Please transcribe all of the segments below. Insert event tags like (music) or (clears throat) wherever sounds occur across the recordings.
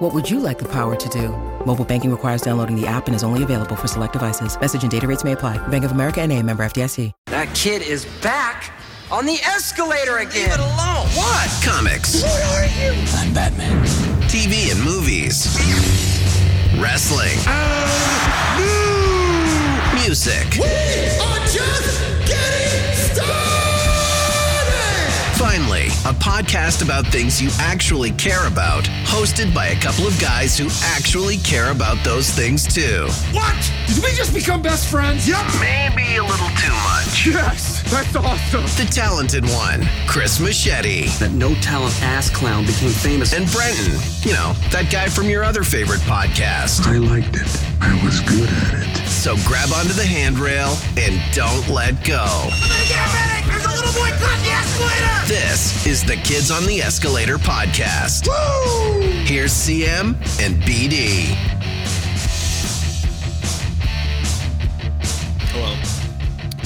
What would you like the power to do? Mobile banking requires downloading the app and is only available for select devices. Message and data rates may apply. Bank of America and a member FDIC. That kid is back on the escalator again. Leave it alone. What? Comics, What are you? I'm Batman. TV and movies, wrestling, New music. We are just getting started. Finally, a podcast about things you actually care about, hosted by a couple of guys who actually care about those things too. What? Did we just become best friends? Yep. Maybe a little too much. Yes, that's awesome. The talented one, Chris Machete, That no talent ass clown became famous. and Brenton. You know, that guy from your other favorite podcast. I liked it. I was good at it. So grab onto the handrail and don't let go. There's a little boy caught the escalator. This is the Kids on the Escalator podcast. Here's CM and BD. Hello.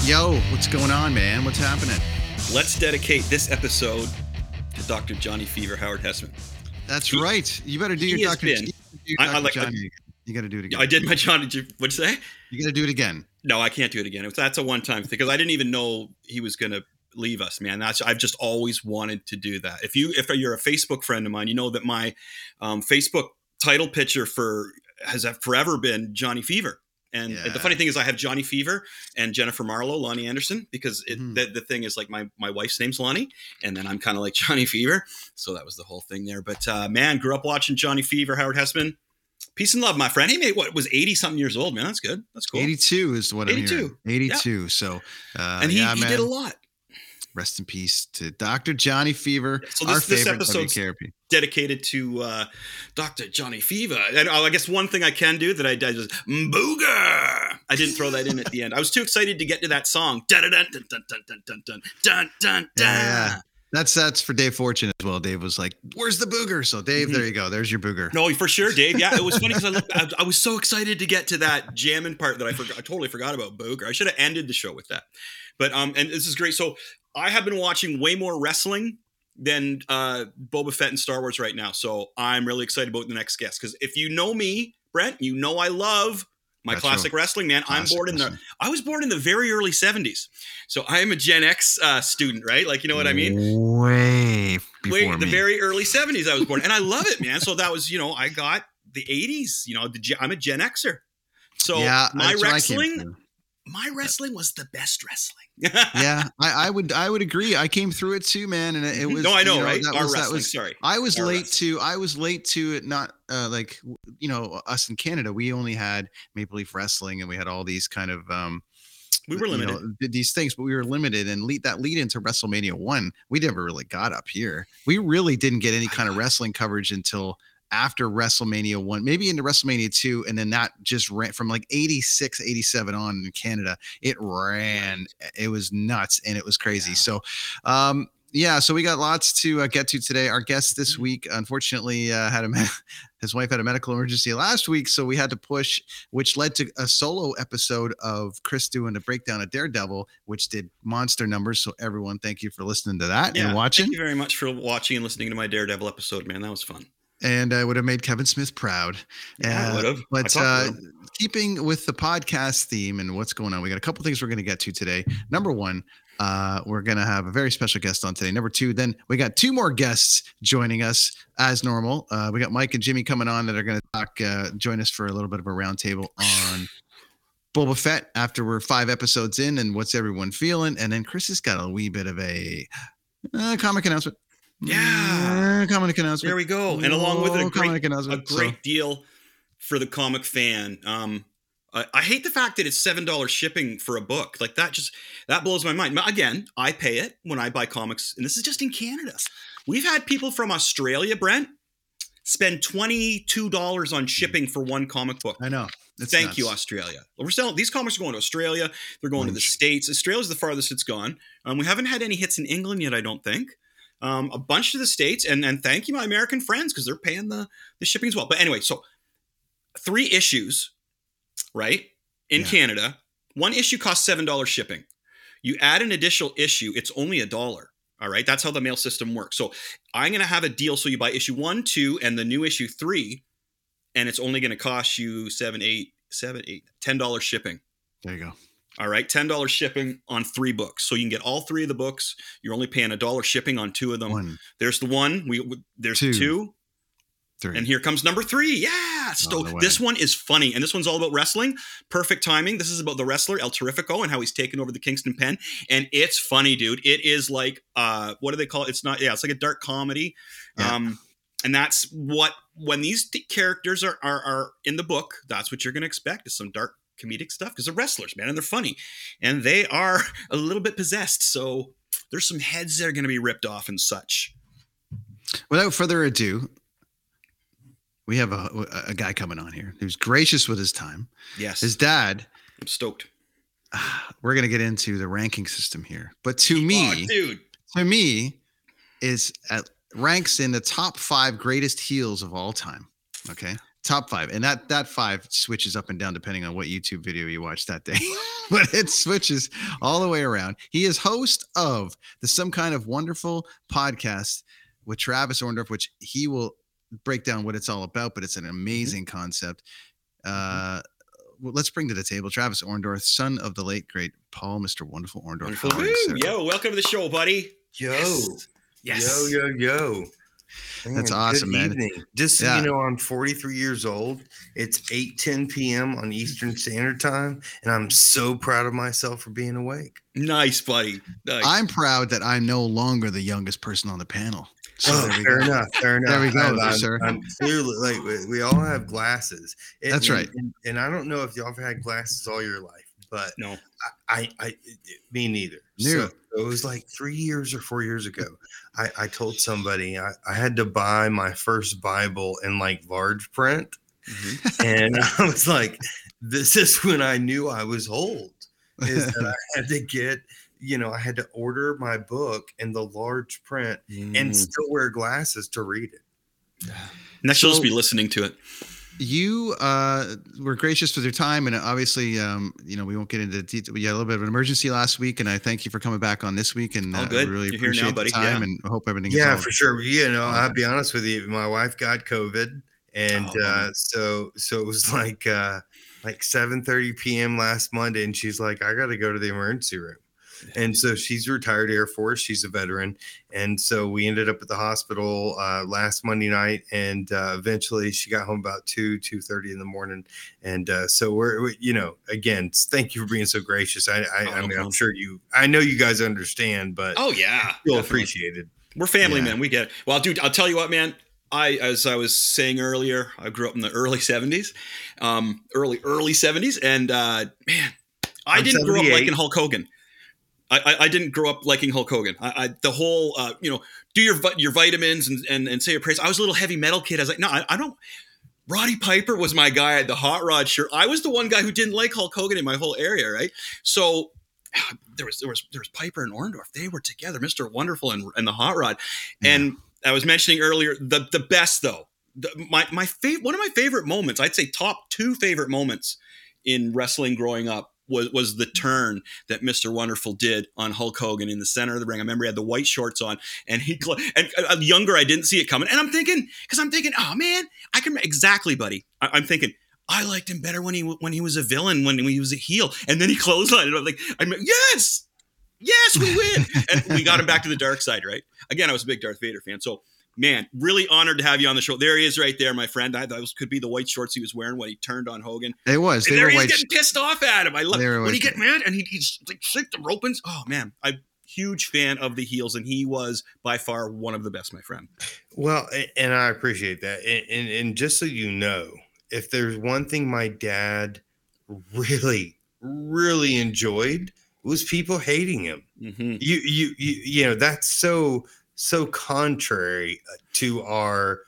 Yo, what's going on, man? What's happening? Let's dedicate this episode to Dr. Johnny Fever Howard Hesseman. That's He- right. You better do your has Dr. been- you do your I- I like- Johnny again. You got to do it again. I did my Johnny. What'd you say? You got to do it again. No, I can't do it again. It was, that's a one-time thing because I didn't even know he was going to leave us, man. That's I've just always wanted to do that. If you if you're a Facebook friend of mine, you know that my um, Facebook title picture for has forever been Johnny Fever. And Yeah. the funny thing is, I have Johnny Fever and Jennifer Marlowe, Loni Anderson, because it, Mhm. the, the thing is like my my wife's name's Lonnie, and then I'm kind of like (laughs) Johnny Fever, so that was the whole thing there. But uh, man, grew up watching Johnny Fever, Howard Hesseman. Peace and love, my friend. He made what was eighty something years old, man. That's good. That's cool. 82 is what I'm 82. hearing. 82. So, uh, and he, yeah, he did a lot. Rest in peace to Dr. Johnny Fever, So our this- this favorite episode's- dedicated to uh, Dr. Johnny Fever. And uh, I guess one thing I can do that I did is booger. I didn't throw that in at the end. I was too excited to get to that song. Dun dun dun dun dun dun dun dun dun dun Yeah, That's that's for Dave Fortune as well. Dave was like, "Where's the booger?" So, Dave, Mm-hmm. there you go. There's your booger. No, for sure, Dave. Yeah, it was funny because I, I, I was so excited to get to that jamming part that I forgot. I totally forgot about Booger. I should have ended the show with that. But um, and this is great. So I have been watching way more wrestling than uh Boba Fett and Star Wars right now. So I'm really excited about the next guest because if you know me, Brent, you know I love my Retro. classic wrestling. Man, I'm Classic born in the I was born in the very early '70s, so I am a Gen X uh, student, right? Like you know what I mean? Way before Way, me. the very early 70s I was born and I love it man so that was you know I got the 80s you know the, I'm a Gen Xer so yeah, my that's I wrestling. My wrestling was the best wrestling (laughs) yeah, I, I would I would agree. I came through it too, man, and it, it was. no I know, you right That our was, that wrestling was sorry I was Our late wrestling. to I was late to it not uh like you know us in Canada we only had Maple Leaf Wrestling and we had all these kind of um we were you limited know, these things but we were limited and lead that lead into WrestleMania 1 we never really got up here we really didn't get any kind of wrestling coverage until after WrestleMania 1 maybe into WrestleMania 2 and then that just ran from like 86 87 on in Canada it ran it was nuts and it was crazy Yeah. so um yeah, so we got lots to uh, get to today. Our guest Mm-hmm. this week, unfortunately, uh, had a me- (laughs) his wife had a medical emergency last week, so we had to push, which led to a solo episode of Chris doing a breakdown of Daredevil, which did monster numbers. So everyone, thank you for listening to that yeah and watching. thank you very much for watching and listening to my Daredevil episode man that was fun And I would have made Kevin Smith proud. Yeah, I Uh, would've. But talked uh, keeping with the podcast theme and what's going on, we got a couple things we're going to get to today. Number one, uh, we're going to have a very special guest on today. Number two, then we got two more guests joining us as normal. Uh, we got Mike and Jimmy coming on that are going to talk, uh, join us for a little bit of a roundtable on Boba Fett after we're five episodes in and what's everyone feeling. And then Chris has got a wee bit of a uh, comic announcement. Yeah. Comic announcement. there we go and along with it a great a announcement. So- great deal for the comic fan um I, I hate the fact that it's seven dollars shipping for a book. Like that just that blows my mind. Again, I pay it when I buy comics, and this is just in Canada. We've had people from Australia, Brent, spend twenty two dollars on shipping for one comic book. I know. It's Thank you. Australia. We're selling these comics are going to Australia. They're going to the states. Australia's the farthest it's gone. Um, we haven't had any hits in England yet, I don't think. Um, a bunch to the states, and and thank you, my American friends, because they're paying the the shipping as well. But anyway, so three issues, right? In Yeah. Canada, one issue costs seven dollars shipping. You add an additional issue, it's only a dollar. All right, that's how the mail system works. So I'm going to have a deal. So you buy issue one, two, and the new issue three, and it's only going to cost you seven, eight, seven, eight, ten dollars shipping. There you go. All right, ten dollars shipping on three books. So you can get all three of the books. You're only paying a dollar shipping on two of them. One, There's the one. We we- there's Two. two, three. and here comes number three. Yeah. So this one is funny, and this one's all about wrestling. Perfect timing. This is about the wrestler El Terrifico and how he's taken over the Kingston Pen, and it's funny, dude. It is like uh, what do they call it? It's not. Yeah, it's like a dark comedy. Yeah. Um, and that's what when these characters are, are are in the book, that's what you're going to expect is some dark comedic stuff because they're wrestlers, man, and they're funny, and they are (laughs) a little bit possessed. So there's some heads that are going to be ripped off and such. Without further ado, we have a, a guy coming on here who's gracious with his time. Yes, His dad, I'm stoked. (sighs) we're going to get into the ranking system here. But to me, Oh, dude. to me, is at ranks in the top five greatest heels of all time. Okay. Top five. And that that five switches up and down depending on what YouTube video you watch that day. (laughs) but it switches all the way around. He is host of the Some Kind of Wonderful podcast with Travis Orndorff, which he will break down what it's all about, but it's an amazing concept. Uh well, let's bring to the table Travis Orndorff, son of the late great Paul, Mr. Wonderful Orndorff. Wonderful. How are you, Woo! Yo, welcome to the show, buddy. Yo, Yes. yo, yo, yo. That's Man, awesome, good man. Evening. Just so you know, I'm 43 years old. It's 8 10 p.m. on Eastern Standard Time, and I'm so proud of myself for being awake. Nice, buddy. Nice. I'm proud that I'm no longer the youngest person on the panel. So Oh, fair go. enough. Fair enough. There we go, I'm, there, I'm- sir. I'm clearly like we, we all have glasses. And- That's right. And, and I don't know if y'all have had glasses all your life, but no. I, I, I me neither. Neither. So it was like three years or four years ago. I, I told somebody I, I had to buy my first Bible in like large print. Mm-hmm. and (laughs) I was like, this is when I knew I was old. Is that I (laughs) had to get, you know, I had to order my book in the large print Mm. and still wear glasses to read it. Next, you'll just be listening to it. You uh, were gracious with your time, and obviously, um, you know, we won't get into detail. We had a little bit of an emergency last week, and I thank you for coming back on this week. And All uh, good. really You're here now, appreciate buddy. the time, Yeah. and I hope everything. Yeah, all- for sure. You know, all I'll be honest with you. My wife got COVID, and Oh, uh, so so it was like uh, like 7:30 p.m. last Monday, and she's like, "I got to go to the emergency room." And so she's retired Air Force. She's a veteran, and so we ended up at the hospital uh, last Monday night, and uh, eventually she got home about two two thirty in the morning. And uh, so we're, we, you know, again, thank you for being so gracious. I, I, Oh, I no mean, I'm sure you, I know you guys understand, but Oh yeah, feel definitely. appreciated. We're family, Yeah. man. We get it. Well, dude, I'll tell you what, man. I, as I was saying earlier, I grew up in the early '70s, um, early early '70s, and uh, man, I I'm didn't grow up 78. liking Hulk Hogan. I, I, didn't grow up liking Hulk Hogan. I, I the whole, uh, you know, do your your vitamins and, and and say your prayers. I was a little heavy metal kid. I was like, no, I, I don't. Roddy Piper was my guy. I had the hot rod shirt. I was the one guy who didn't like Hulk Hogan in my whole area, right? So there was there was there was Piper and Orndorff. They were together, Mister Wonderful and, and the Hot Rod. And I was mentioning earlier the the best though. The, my my favorite one of my favorite moments. I'd say top two favorite moments in wrestling growing up was was the turn that Mister Wonderful did on Hulk Hogan in the center of the ring. I remember he had the white shorts on, and he and uh, younger I didn't see it coming. And I'm thinking because I'm thinking, oh man, I can exactly, buddy. I, I'm thinking. I liked him better when he when he was a villain, when he was a heel, and then he (laughs) clotheslined. And I'm like, I'm yes, yes, we win, and we got him back to the dark side, right? Again, I was a big Darth Vader fan, so man, really honored to have you on the show. There he is, right there, my friend. I, those could be the white shorts he was wearing when he turned on Hogan. It was. And there were he's white. getting pissed off at him. I love They when white he get mad and he, he's like shake the ropings. Oh man, I'm huge fan of the heels, and he was by far one of the best, my friend. Well, and I appreciate that. And, and, and just so you know, if there's one thing my dad really, really enjoyed was people hating him. Mm-hmm. You, you, you, you know, that's so, so contrary uh, to our,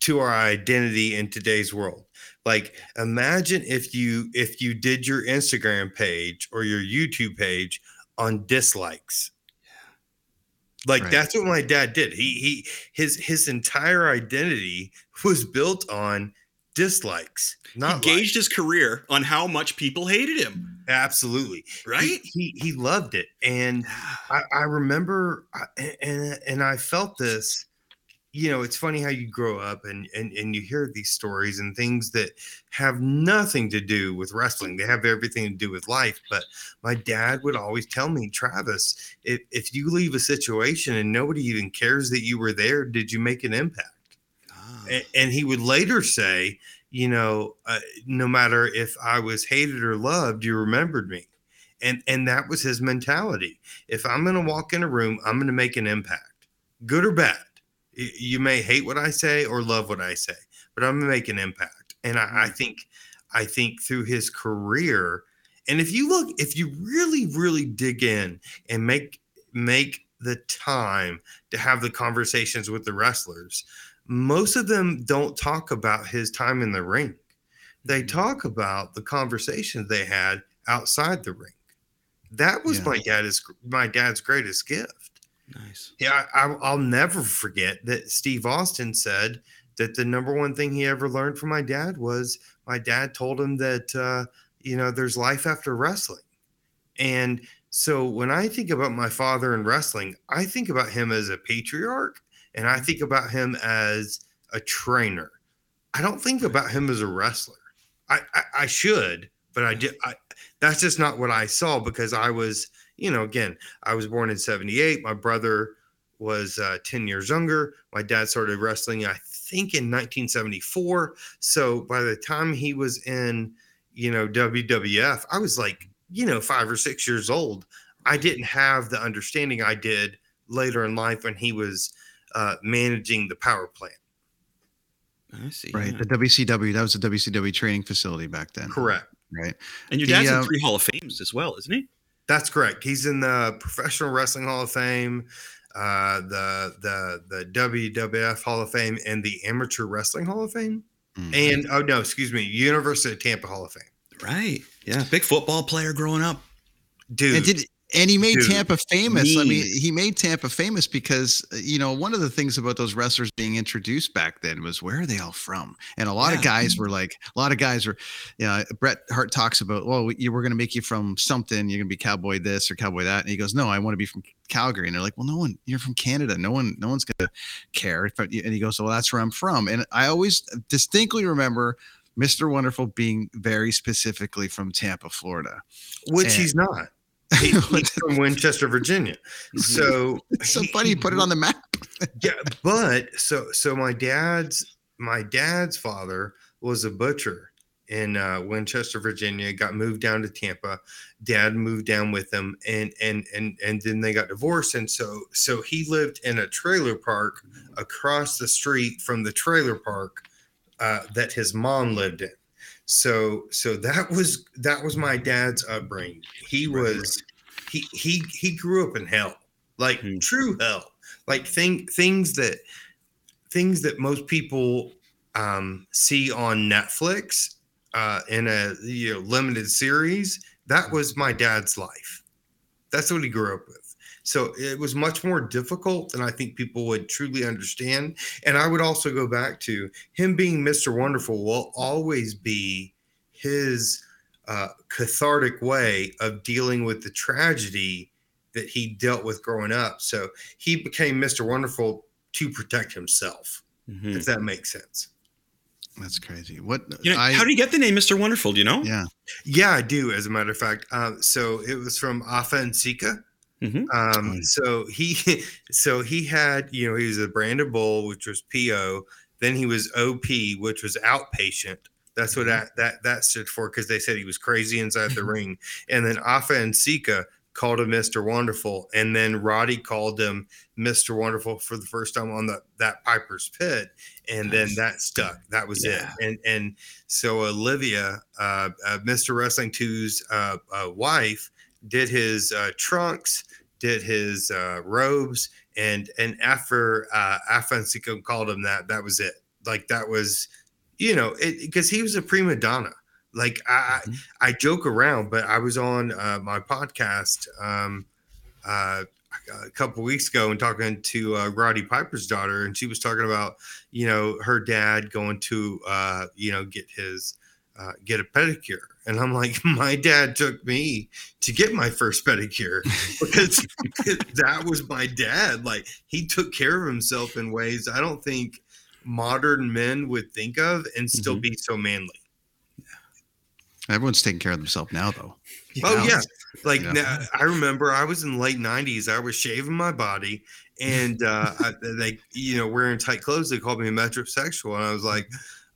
to our identity in today's world. Like imagine if you if you did your Instagram page or your YouTube page on dislikes. Like Right. that's what my dad did. He he his his entire identity was built on dislikes. He Not gauged likes. his career on how much people hated him. Absolutely Right? He, he he loved it, and I, I remember, I- and and I felt this. You know, it's funny how you grow up and and and you hear these stories and things that have nothing to do with wrestling. They have everything to do with life. But my dad would always tell me, Travis, if if you leave a situation and nobody even cares that you were there, did you make an impact? Ah. And he would later say, you know, uh, no matter if I was hated or loved, you remembered me, and and that was his mentality. If I'm going to walk in a room, I'm going to make an impact, good or bad. You may hate what I say or love what I say, but I'm going to make an impact. And I, I think, I think through his career, and if you look, if you really, really dig in and make make the time to have the conversations with the wrestlers, most of them don't talk about his time in the ring. They Mm-hmm. talk about the conversations they had outside the ring. That was Yeah. my dad's my dad's greatest gift. Nice. Yeah, I, I'll never forget that Steve Austin said that the number one thing he ever learned from my dad was my dad told him that uh, you know there's life after wrestling, and so when I think about my father in wrestling, I think about him as a patriarch, and I think about him as a trainer. I don't think about him as a wrestler. I I, I should, but I did. I, that's just not what I saw because I was, you know, again, I was born in 78. My brother was uh, 10 years younger. My dad started wrestling, I think, in 1974. So by the time he was in, you know, WWF, I was like, you know, five or six years old. I didn't have the understanding I did later in life when he was uh, managing the power plant. I see. Right. yeah. The WCW, that was the WCW training facility back then. Correct. Right. And your The, dad's uh, in three Hall of Fames as well, isn't he? That's correct. He's in the Professional Wrestling Hall of Fame, uh, the the the WWF Hall of Fame, and the Amateur Wrestling Hall of Fame. Mm. And oh no, excuse me, University of Tampa Hall of Fame. Right. Yeah. Big football player growing up. Dude, And did and he made Dude, Tampa famous. I mean, he made Tampa famous because uh, you know one of the things about those wrestlers being introduced back then was where are they all from? And a lot of guys were like, a lot of guys were, you know, Bret Hart talks about, well, we, we're going to make you from something. You're going to be cowboy this or cowboy that, and he goes, no, I want to be from Calgary. And they're like, well, no one, you're from Canada. No one, no one's going to care. And he goes, well, that's where I'm from. And I always distinctly remember. Mr. Wonderful being very specifically from Tampa, Florida. which and- he's not. He- (laughs) he's from Winchester, Virginia. So It's so he- funny. You put it on the map. (laughs) yeah, but so so my dad's my dad's father was a butcher in uh, Winchester, Virginia. Got moved down to Tampa. Dad moved down with him, and and and and then they got divorced. And so so he lived in a trailer park across the street from the trailer park uh, that his mom lived in. So so that was that was my dad's upbringing. He was he he he grew up in hell, like Hmm. true hell, like thing things that things that most people um, see on Netflix uh, in a you know limited series. That was my dad's life. That's what he grew up with. So it was much more difficult than I think people would truly understand. And I would also go back to him being Mr. Wonderful will always be his uh, cathartic way of dealing with the tragedy that he dealt with growing up. So he became Mr. Wonderful to protect himself, Mhm. if that makes sense. That's crazy. What You know, I, how do you get the name Mr. Wonderful? Do you know? yeah. Yeah, I do. As a matter of fact, um, so it was from Afa and Sika. Mhm. Um, so he, (laughs) so he had, you know, he was a branded bull, which was PO. Then he was OP, which was outpatient. That's what that that that stood for because they said he was crazy inside the (laughs) ring. And then Afa and Sika called him Mr. Wonderful, and then Roddy called him Mr. Wonderful for the first time on the that Piper's Pit, and then that stuck. That was Yeah. it. And and so Olivia, uh, uh, Mr. Wrestling 2's uh, uh, wife, did his uh, trunks, did his uh, robes, and and after uh, Sika called him that, that was it. like that was, you know, it because he was a prima donna. Like I, Mhm. I joke around, but I was on uh, my podcast um, uh, a couple weeks ago and talking to uh, Roddy Piper's daughter, and she was talking about you know her dad going to uh, you know get his uh, get a pedicure, and I'm like, (laughs) my dad took me to get my first pedicure (laughs) because that was my dad. Like he took care of himself in ways I don't think modern men would think of, and still Mhm. be so manly. Everyone's taking care of themselves now, though. Oh Now yeah, like now, I remember I was in the late '90s. I was shaving my body, and uh, I, they, you know, wearing tight clothes. They called me metrosexual, and I was like,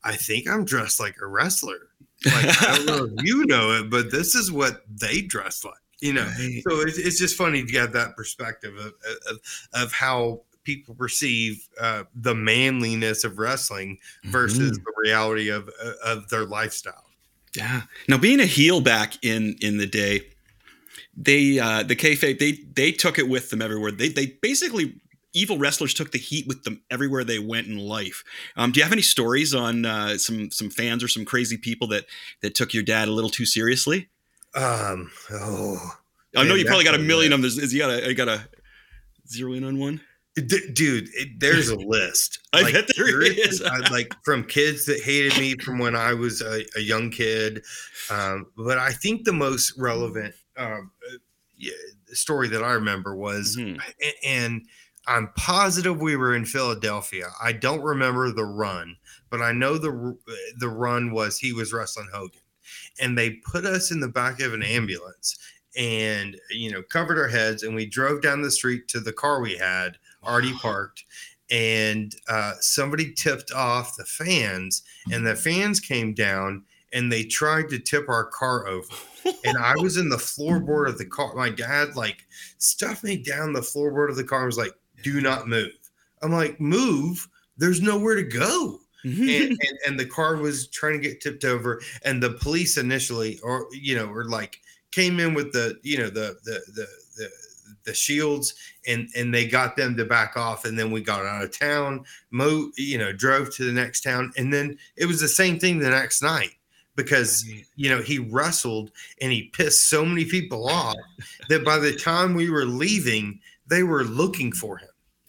I think I'm dressed like a wrestler. Like I don't know if (laughs) you know it, but this is what they dress like. You know, Right. so it's, it's just funny to get that perspective of of, of how people perceive uh, the manliness of wrestling versus the reality of of their lifestyle. Yeah. Now, being a heel back in in the day, they uh the kayfabe they they took it with them everywhere. They they basically evil wrestlers took the heat with them everywhere they went in life. Um, do you have any stories on uh, some some fans or some crazy people that that took your dad a little too seriously? Um, oh, I know Man, you probably got a million of them. Is you got a you got a zero in on one? D- dude, it, there's a list. (laughs) I bet there seriously, is. (laughs) I- like from kids that hated me from when I was a, a young kid. Um, but I think the most relevant um, uh, story that I remember was, Mhm. a- and I'm positive we were in Philadelphia. I don't remember the run, but I know the the run was he was wrestling Hogan, and they put us in the back of an ambulance and you know covered our heads, and we drove down the street to the car we had already parked. And uh, somebody tipped off the fans and the fans came down and they tried to tip our car over. And i was in the floorboard of the car. My dad like stuffed me down the floorboard of the car and was like do not move. I'm like move? There's nowhere to go. Mm-hmm. And, and, and the car was trying to get tipped over and the police initially or you know were like came in with the you know the the the the, the shields and and they got them to back off and then we got out of town mo you know drove to the next town and then it was the same thing the next night because you know he wrestled and he pissed so many people off that by the time we were leaving they were looking for him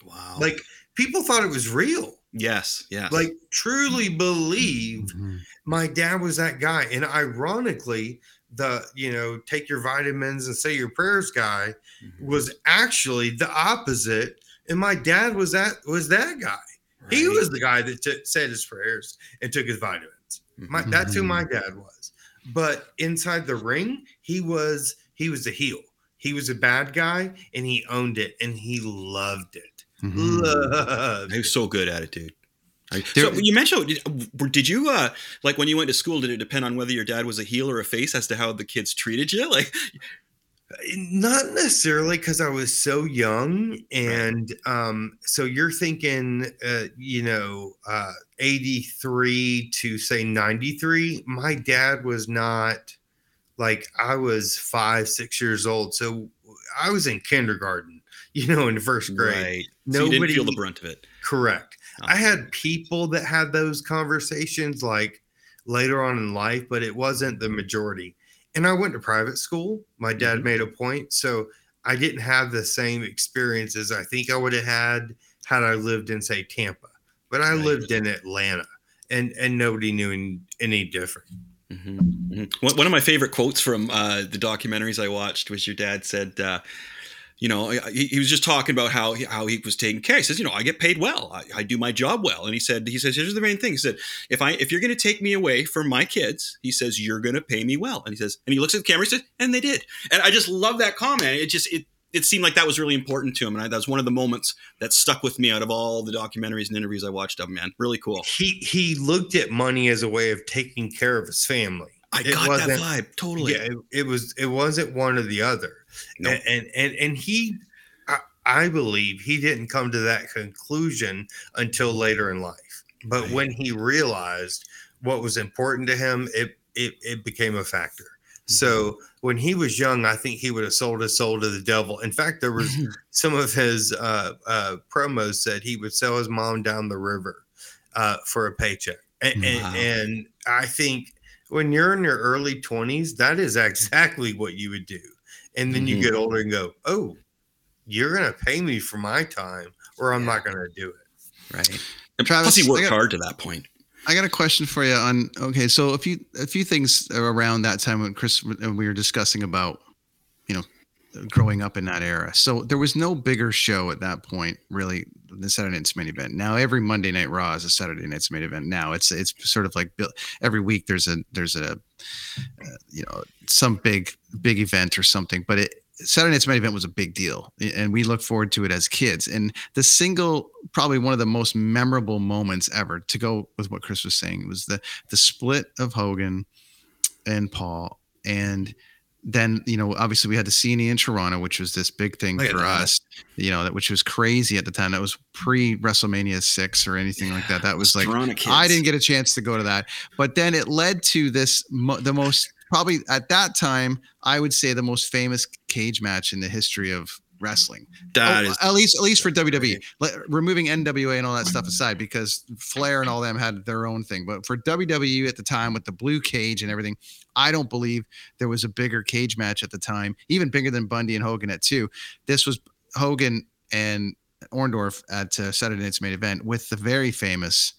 wow. like people thought it was real. Yes, yes. like truly believed Mhm. my dad was that guy. And ironically the you know take your vitamins and say your prayers guy Mhm. was actually the opposite. And my dad was that was that guy. He was the guy that took said his prayers and took his vitamins. My, that's who my dad was. But inside the ring he was he was a heel. He was a bad guy and he owned it and he loved it Mhm. He was so good at it, dude. I- so you mentioned, did, did you uh like when you went to school? Did it depend on whether your dad was a heel or a face as to how the kids treated you? (laughs) Like, not necessarily because I was so young, and um, so you're thinking, uh, you know, uh, 83 to say 93. My dad was not like I was five, six years old, so I was in kindergarten, (laughs) you know, in first grade. right? So you didn't feel the brunt of it. Correct. Oh. I had people that had those conversations like later on in life, but it wasn't the majority. And I went to private school. My dad Mhm. made a point. So I didn't have the same experiences I think I would have had had I lived in, say, Tampa. But I Right. lived in Atlanta and, and nobody knew any, any different. Mhm, mhm. One one of my favorite quotes from uh, the documentaries I watched was your dad said, uh, you know, uh, he, he was just talking about how he, how he was taking care. He says, you know, I get paid well, I, I do my job well, and he said, he says, here's the main thing. He said, if I if you're going to take me away from my kids, he says, you're going to pay me well, and he says, and he looks at the camera, he says, and they did, and I just love that comment. It just it. It seemed like that was really important to him, and I, that was one of the moments that stuck with me out of all the documentaries and interviews I watched of him. Man, really cool. He he looked at money as a way of taking care of his family. I It got that vibe totally. Yeah, it, it was it wasn't one or the other. Nope. And, and and he I, I believe he didn't come to that conclusion until later in life. But Right. when he realized what was important to him, it it, it became a factor. So when he was young, I think he would have sold his soul to the devil. In fact, there was (laughs) some of his uh, uh, promos said he would sell his mom down the river uh, for a paycheck. And, Wow. and, and I think when you're in your early 20s, that is (laughs) exactly what you would do. And then Mhm. you get older and go, oh, you're going to pay me for my time, or I'm Yeah. not going to do it. Right. And Travis, plus, he worked got- hard to that point. I got a question for you on okay, so a few a few things around that time when Chris and we were discussing about you know growing up in that era. So there was no bigger show at that point, really, than Saturday Night's main event. Now every Monday Night Raw is a Saturday Night's main event. Now it's it's sort of like every week there's a there's a uh, you know some big big event or something, but it. Saturday Night's main event was a big deal, and we look forward to it as kids. And the single, probably one of the most memorable moments ever, to go with what Chris was saying, was the the split of Hogan and Paul, and then you know obviously we had the CNE in Toronto, which was this big thing Look for us, you know, that which was crazy at the time. That was pre WrestleMania six or anything like that. That was like I didn't get a chance to go to that, but then it led to this mo- the most probably at that time I would say the most famous cage match in the history of wrestling. That Oh, is at least at least for WWE, Let- removing NWA and all that stuff aside, because Flair and all them had their own thing. But for WWE at the time with the blue cage and everything, I don't believe there was a bigger cage match at the time, even bigger than Bundy and Hogan at two. This was Hogan and Orndorff at uh, Saturday Night's main event with the very famous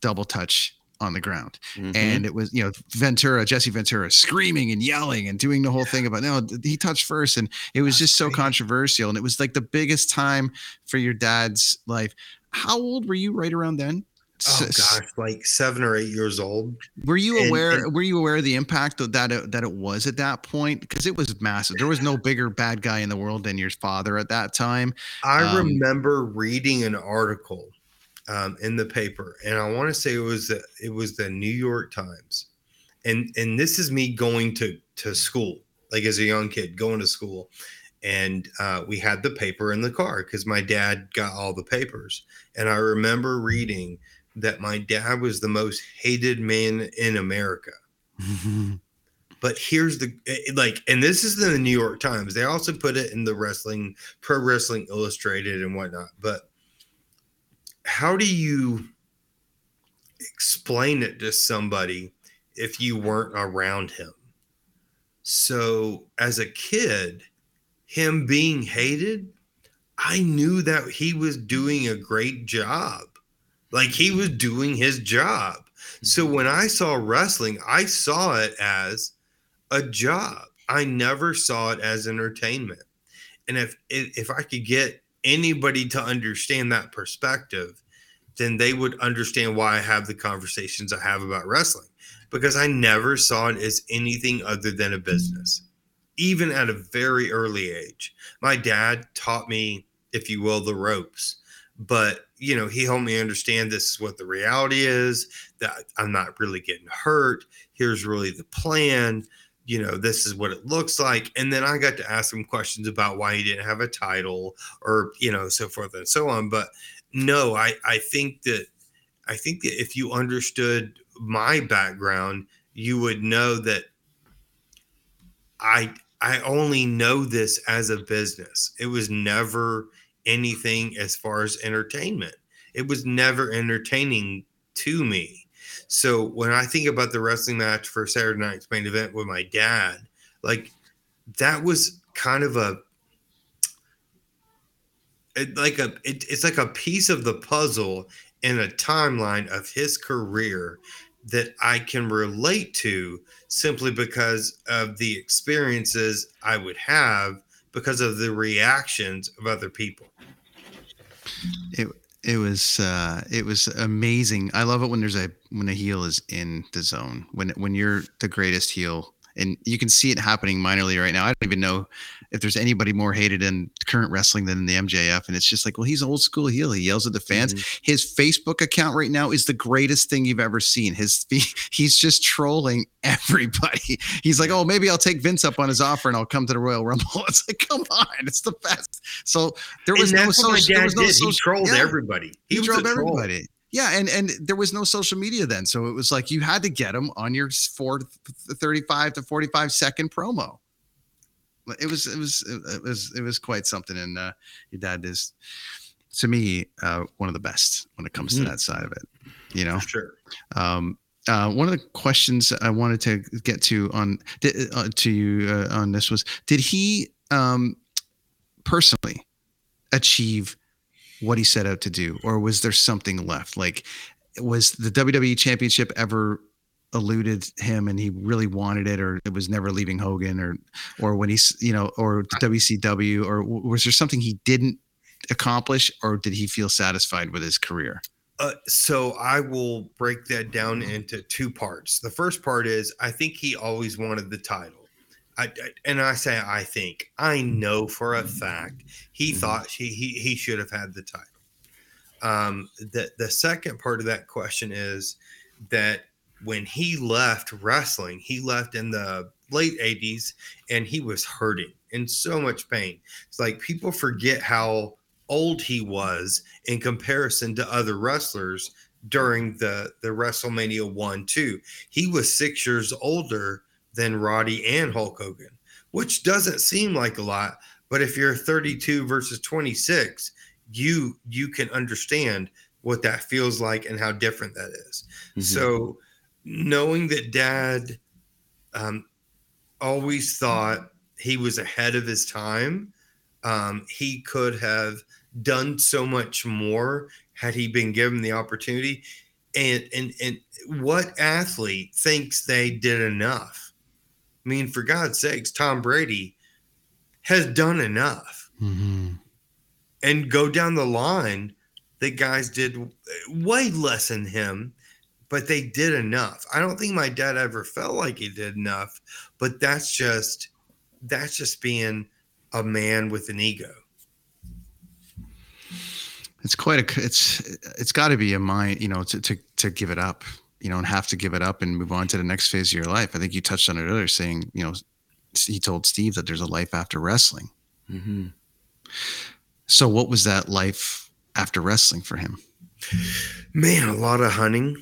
double touch on the ground Mhm. and it was you know Ventura, Jesse Ventura, screaming and yelling and doing the whole thing about no, he touched first, and it was just so controversial, and it was like the biggest time for your dad's life. How old were you right around then? Oh gosh, like seven or eight years old. Were you And- aware? and- were you aware of the impact of that it, that it was at that point? Because it was massive. There was no bigger bad guy in the world than your father at that time. I Um, remember reading an article um, in the paper, and I want to say it was the it was the New York Times, and and this is me going to to school, like as a young kid going to school, and uh, we had the paper in the car because my dad got all the papers, and I remember reading that my dad was the most hated man in America. (laughs) But here's the it- like, and this is in the New York Times. They also put it in the wrestling, pro wrestling illustrated and whatnot. But how do you explain it to somebody if you weren't around him? So as a kid, him being hated, I knew that he was doing a great job. Like he was doing his job. So mm-hmm. when I saw wrestling, I saw it as a job. I never saw it as entertainment. And if if, if I could get anybody to understand that perspective, then they would understand why I have the conversations I have about wrestling because I never saw it as anything other than a business, even at a very early age. My dad taught me, if you will, the ropes, but you know, he helped me understand this is what the reality is that I'm not really getting hurt. Here's really the plan. You know, this is what it looks like. And then I got to ask him questions about why he didn't have a title or, you know, so forth and so on. But no, I, I think that I think that if you understood my background, you would know that I I only know this as a business. It was never anything as far as entertainment. It was never entertaining to me. So when I think about the wrestling match for Saturday night's main event with my dad, like that was kind of a it, like a it, it's like a piece of the puzzle in a timeline of his career that I can relate to simply because of the experiences I would have because of the reactions of other people. It it was uh it was amazing. I love it when there's a when a heel is in the zone. When when you're the greatest heel and you can see it happening minorly right now. I don't even know if there's anybody more hated in current wrestling than the MJF. And it's just like, well, he's old school heel. He yells at the fans. Mm-hmm. His Facebook account right now is the greatest thing you've ever seen. His (laughs) he's just trolling (laughs) everybody. He's like, oh, maybe I'll take Vince up on his offer and I'll come to the Royal Rumble. (laughs) It's like, come on, it's the best. So there was no that's what my social. There was no did. He trolled yeah. everybody. He, was drove a troll. everybody. Yeah, and and there was no social media then, so it was like you had to get them on your four, 35 to forty five second promo. It was it was it was it was quite something, and uh, your dad is to me uh, one of the best when it comes Mhm. to that side of it. You know, sure. Um, uh, one of the questions I wanted to get to on uh, to you uh, on this was: Did he um, personally achieve what he set out to do, or was there something left? Like, was the WWE Championship ever eluded him, and he really wanted it, or it was never leaving Hogan, or or when he's you know, or WCW, or was there something he didn't accomplish, or did he feel satisfied with his career? Uh, so I will break that down into two parts. The first part is I think he always wanted the title. I, I, and I say I think I know for a fact he mm-hmm. thought he, he he should have had the title. Um, the the second part of that question is that when he left wrestling, he left in the late 80s and he was hurting in so much pain. It's like people forget how old he was in comparison to other wrestlers during the the WrestleMania 1 2. He was 6 years older than Roddy and Hulk Hogan, which doesn't seem like a lot, but if you're 32 versus 26, you you can understand what that feels like and how different that is. Mm-hmm. So knowing that dad um, always thought he was ahead of his time, um, he could have done so much more had he been given the opportunity. And and and what athlete thinks they did enough? I mean, for God's sakes, Tom Brady has done enough. Mm-hmm. And go down the line, the guys did way less than him, but they did enough. I don't think my dad ever felt like he did enough, but that's just that's just being a man with an ego. It's quite a it's it's got to be a mind you know to, to to give it up you know and have to give it up and move on to the next phase of your life. I think you touched on it earlier saying you know he told steve that there's a life after wrestling. Mm-hmm. so what was that life after wrestling for him? Man a lot of hunting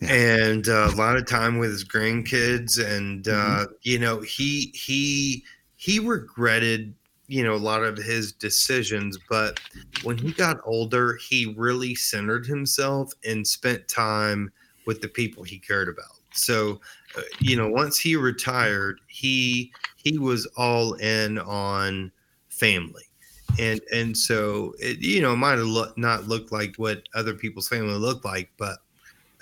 yeah. and uh, a lot of time with his grandkids and mm-hmm. uh, you know he he he regretted you know a lot of his decisions but when he got older he really centered himself and spent time with the people he cared about so uh, you know once he retired he he was all in on family and and so it you know might have look, not looked like what other people's family looked like but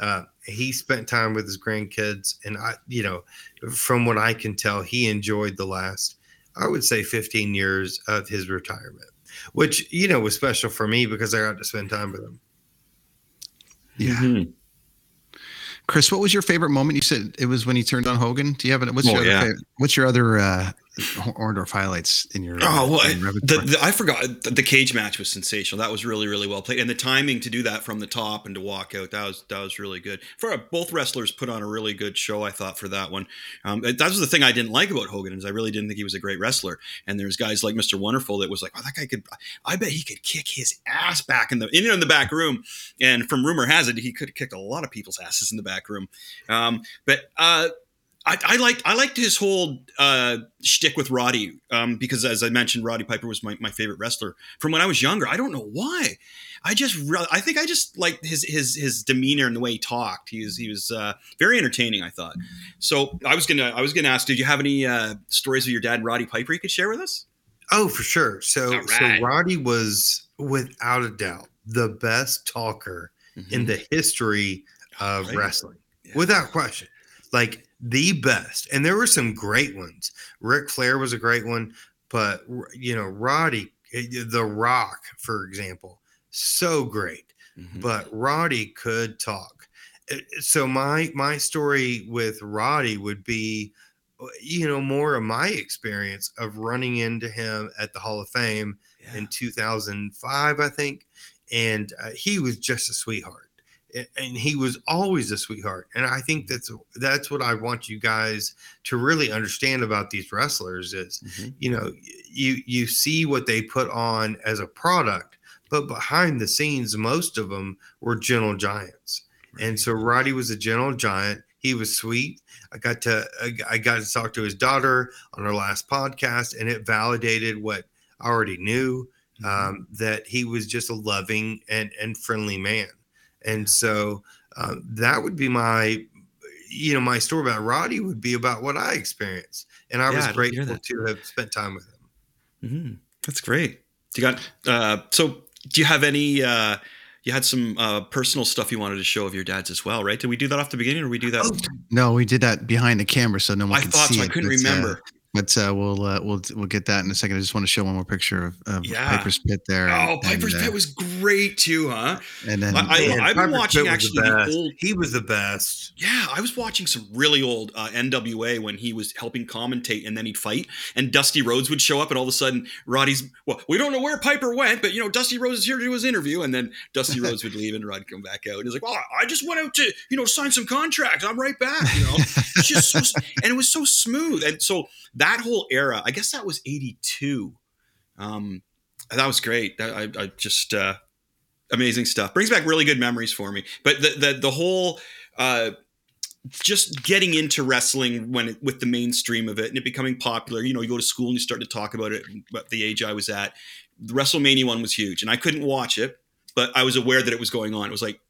uh, he spent time with his grandkids and i you know from what i can tell he enjoyed the last I would say 15 years of his retirement, which, you know, was special for me because I got to spend time with him. Yeah. Mm-hmm. Chris, what was your favorite moment? You said it was when he turned on Hogan. Do you have it? What's, oh, your, yeah. other favorite, what's your other uh, Orndorff highlights in your oh well the, the, I forgot the cage match was sensational. That was really really well played. And the timing to do that from the top and to walk out that was that was really good. For both wrestlers put on a really good show I thought for that one. Um, that was the thing I didn't like about Hogan is I really didn't think he was a great wrestler. And there's guys like Mr. Wonderful that was like oh that guy could I bet he could kick his ass back in the in, in the back room. And from rumor has it he could have kicked a lot of people's asses in the back room. Um, but uh, I, I liked I liked his whole uh, shtick with Roddy um, because, as I mentioned, Roddy Piper was my, my favorite wrestler from when I was younger. I don't know why. I just re- I think I just liked his his his demeanor and the way he talked. He was he was uh, very entertaining. I thought. So I was gonna I was gonna ask, did you have any uh, stories of your dad, Roddy Piper, you could share with us? Oh, for sure. So right. so Roddy was without a doubt the best talker mm-hmm. in the history of right. wrestling, yeah. without question. Like the best. And there were some great ones. Ric Flair was a great one, but you know, Roddy, eh, The Rock, for example, so great. Mm-hmm. But Roddy could talk. Eh, so my my story with Roddy would be uh, you know more of my experience of running into him at the Hall of Fame yeah. in 2005 I think and uh, he was just a sweetheart and he was always a sweetheart and i think that's that's what i want you guys to really understand about these wrestlers is mm-hmm. you know you you see what they put on as a product but behind the scenes most of them were gentle giants right. and so roddy was a gentle giant he was sweet i got to i got to talk to his daughter on our last podcast and it validated what i already knew mm-hmm. um, that he was just a loving and and friendly man and so uh, that would be my you know my story about roddy would be about what i experienced and i Yeah, was I'd love to hear grateful to have spent time with him Mhm. That's great. You got uh so do you have any uh you had some uh personal stuff you wanted to show of your dad's as well, right? Did we do that off the beginning or we do that? Oh, No, we did that behind the camera, so no one I can thought see so. I couldn't but, uh, remember. But uh, we'll uh, we'll we'll get that in a second. I just want to show one more picture of, of Yeah. Piper's Pit there. oh, and, Piper's uh, Pit was great too, huh? and then I- I- Man, I've been watching Pit was the actually the old- he was the best Yeah, I was watching some really old uh, NWA when he was helping commentate and then he'd fight, and Dusty Rhodes would show up, and all of a sudden Roddy's well, we don't know where Piper went, but you know Dusty Rhodes is here to do his interview, and then Dusty (laughs) Rhodes would leave and Roddy come back out, and he's like, "Oh, I just went out to you know sign some contracts. I'm right back." You know, it's just so, and it was so smooth, and so that whole era, I guess that was '82. Um, that was great. I, I just uh, amazing stuff. Brings back really good memories for me. But the the the whole uh, just getting into wrestling when it, with the mainstream of it and it becoming popular. You know, you go to school and you start to talk about it. At the age I was at, the WrestleMania one was huge, and I couldn't watch it, but I was aware that it was going on. It was like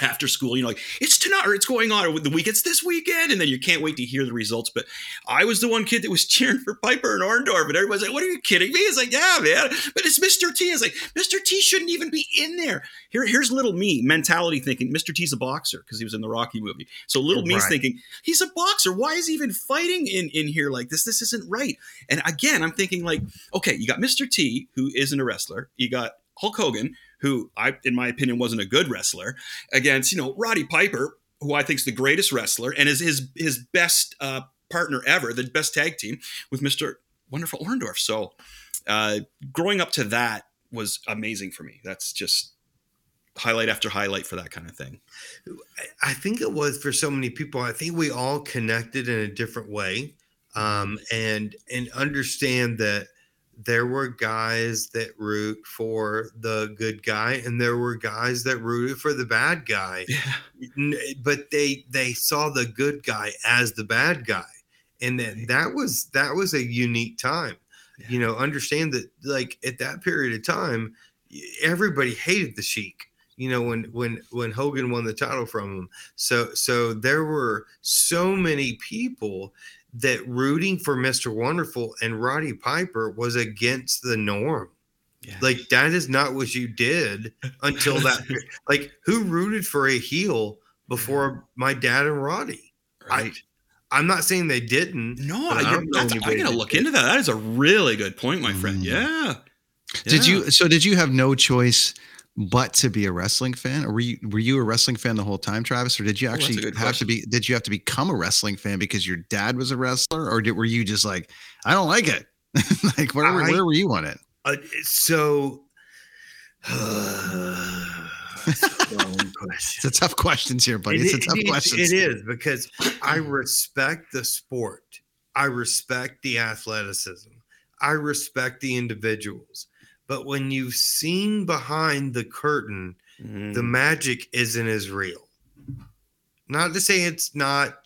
after school, you know, like it's tonight or it's going on or the week, it's this weekend, and then you can't wait to hear the results. But I was the one kid that was (laughs) cheering for Piper and Orndorff, and everybody's like, "What are you kidding me?" It's like, "Yeah, man," but it's Mr. T. It's like Mr. T shouldn't even be in there. Here, here's little me mentality thinking Mr. T's a boxer because he was in the Rocky movie. So little me's thinking he's a boxer. Why is he even fighting in in here like this? This isn't right. And again, I'm thinking like, okay, you got Mr. T who isn't a wrestler. You got Hulk Hogan who I, in my opinion, wasn't a good wrestler against you know Roddy Piper who I think is the greatest wrestler and is his his best uh, partner ever, the best tag team with Mr. Wonderful Orndorff. So uh, growing up to that was amazing for me. That's just highlight after highlight for that kind of thing. I think it was for so many people. I think we all connected in a different way, um, and and understand that there were guys that root for the good guy, and there were guys that rooted for the bad guy. (laughs) Yeah. Eh, but they they saw the good guy as the bad guy, and that that was that was a unique time. You know, understand that like at that period of time, everybody hated the Sheik you know when when when Hogan won the title from him. So so there were so many people that rooting for Mr. Wonderful and Roddy Piper was against the norm. Yeah. Like that is not what you did until that (laughs) like who rooted for a heel before my dad and Roddy? right. I'm not saying they didn't. no, I, I don't know that's, I anybody gotta look did. into that. That is a really good point, my friend. Mm. Yeah. Did Yeah. you? So did you have no choice but to be a wrestling fan, or were you were you a wrestling fan the whole time, Travis, or did you Oh, actually good have to be? Did you have to become a wrestling fan because your dad was a wrestler, or did, were you just like, I don't like it? (laughs) like where, were- I- where were you on it? Uh, so (sighs) That's a long (laughs) question. It's a tough questions here, buddy. It's a tough it- question. It is because I respect the sport. I respect the athleticism. I respect the individuals. But when you've seen behind the curtain, Mm. the magic isn't as real. Not to say it's not,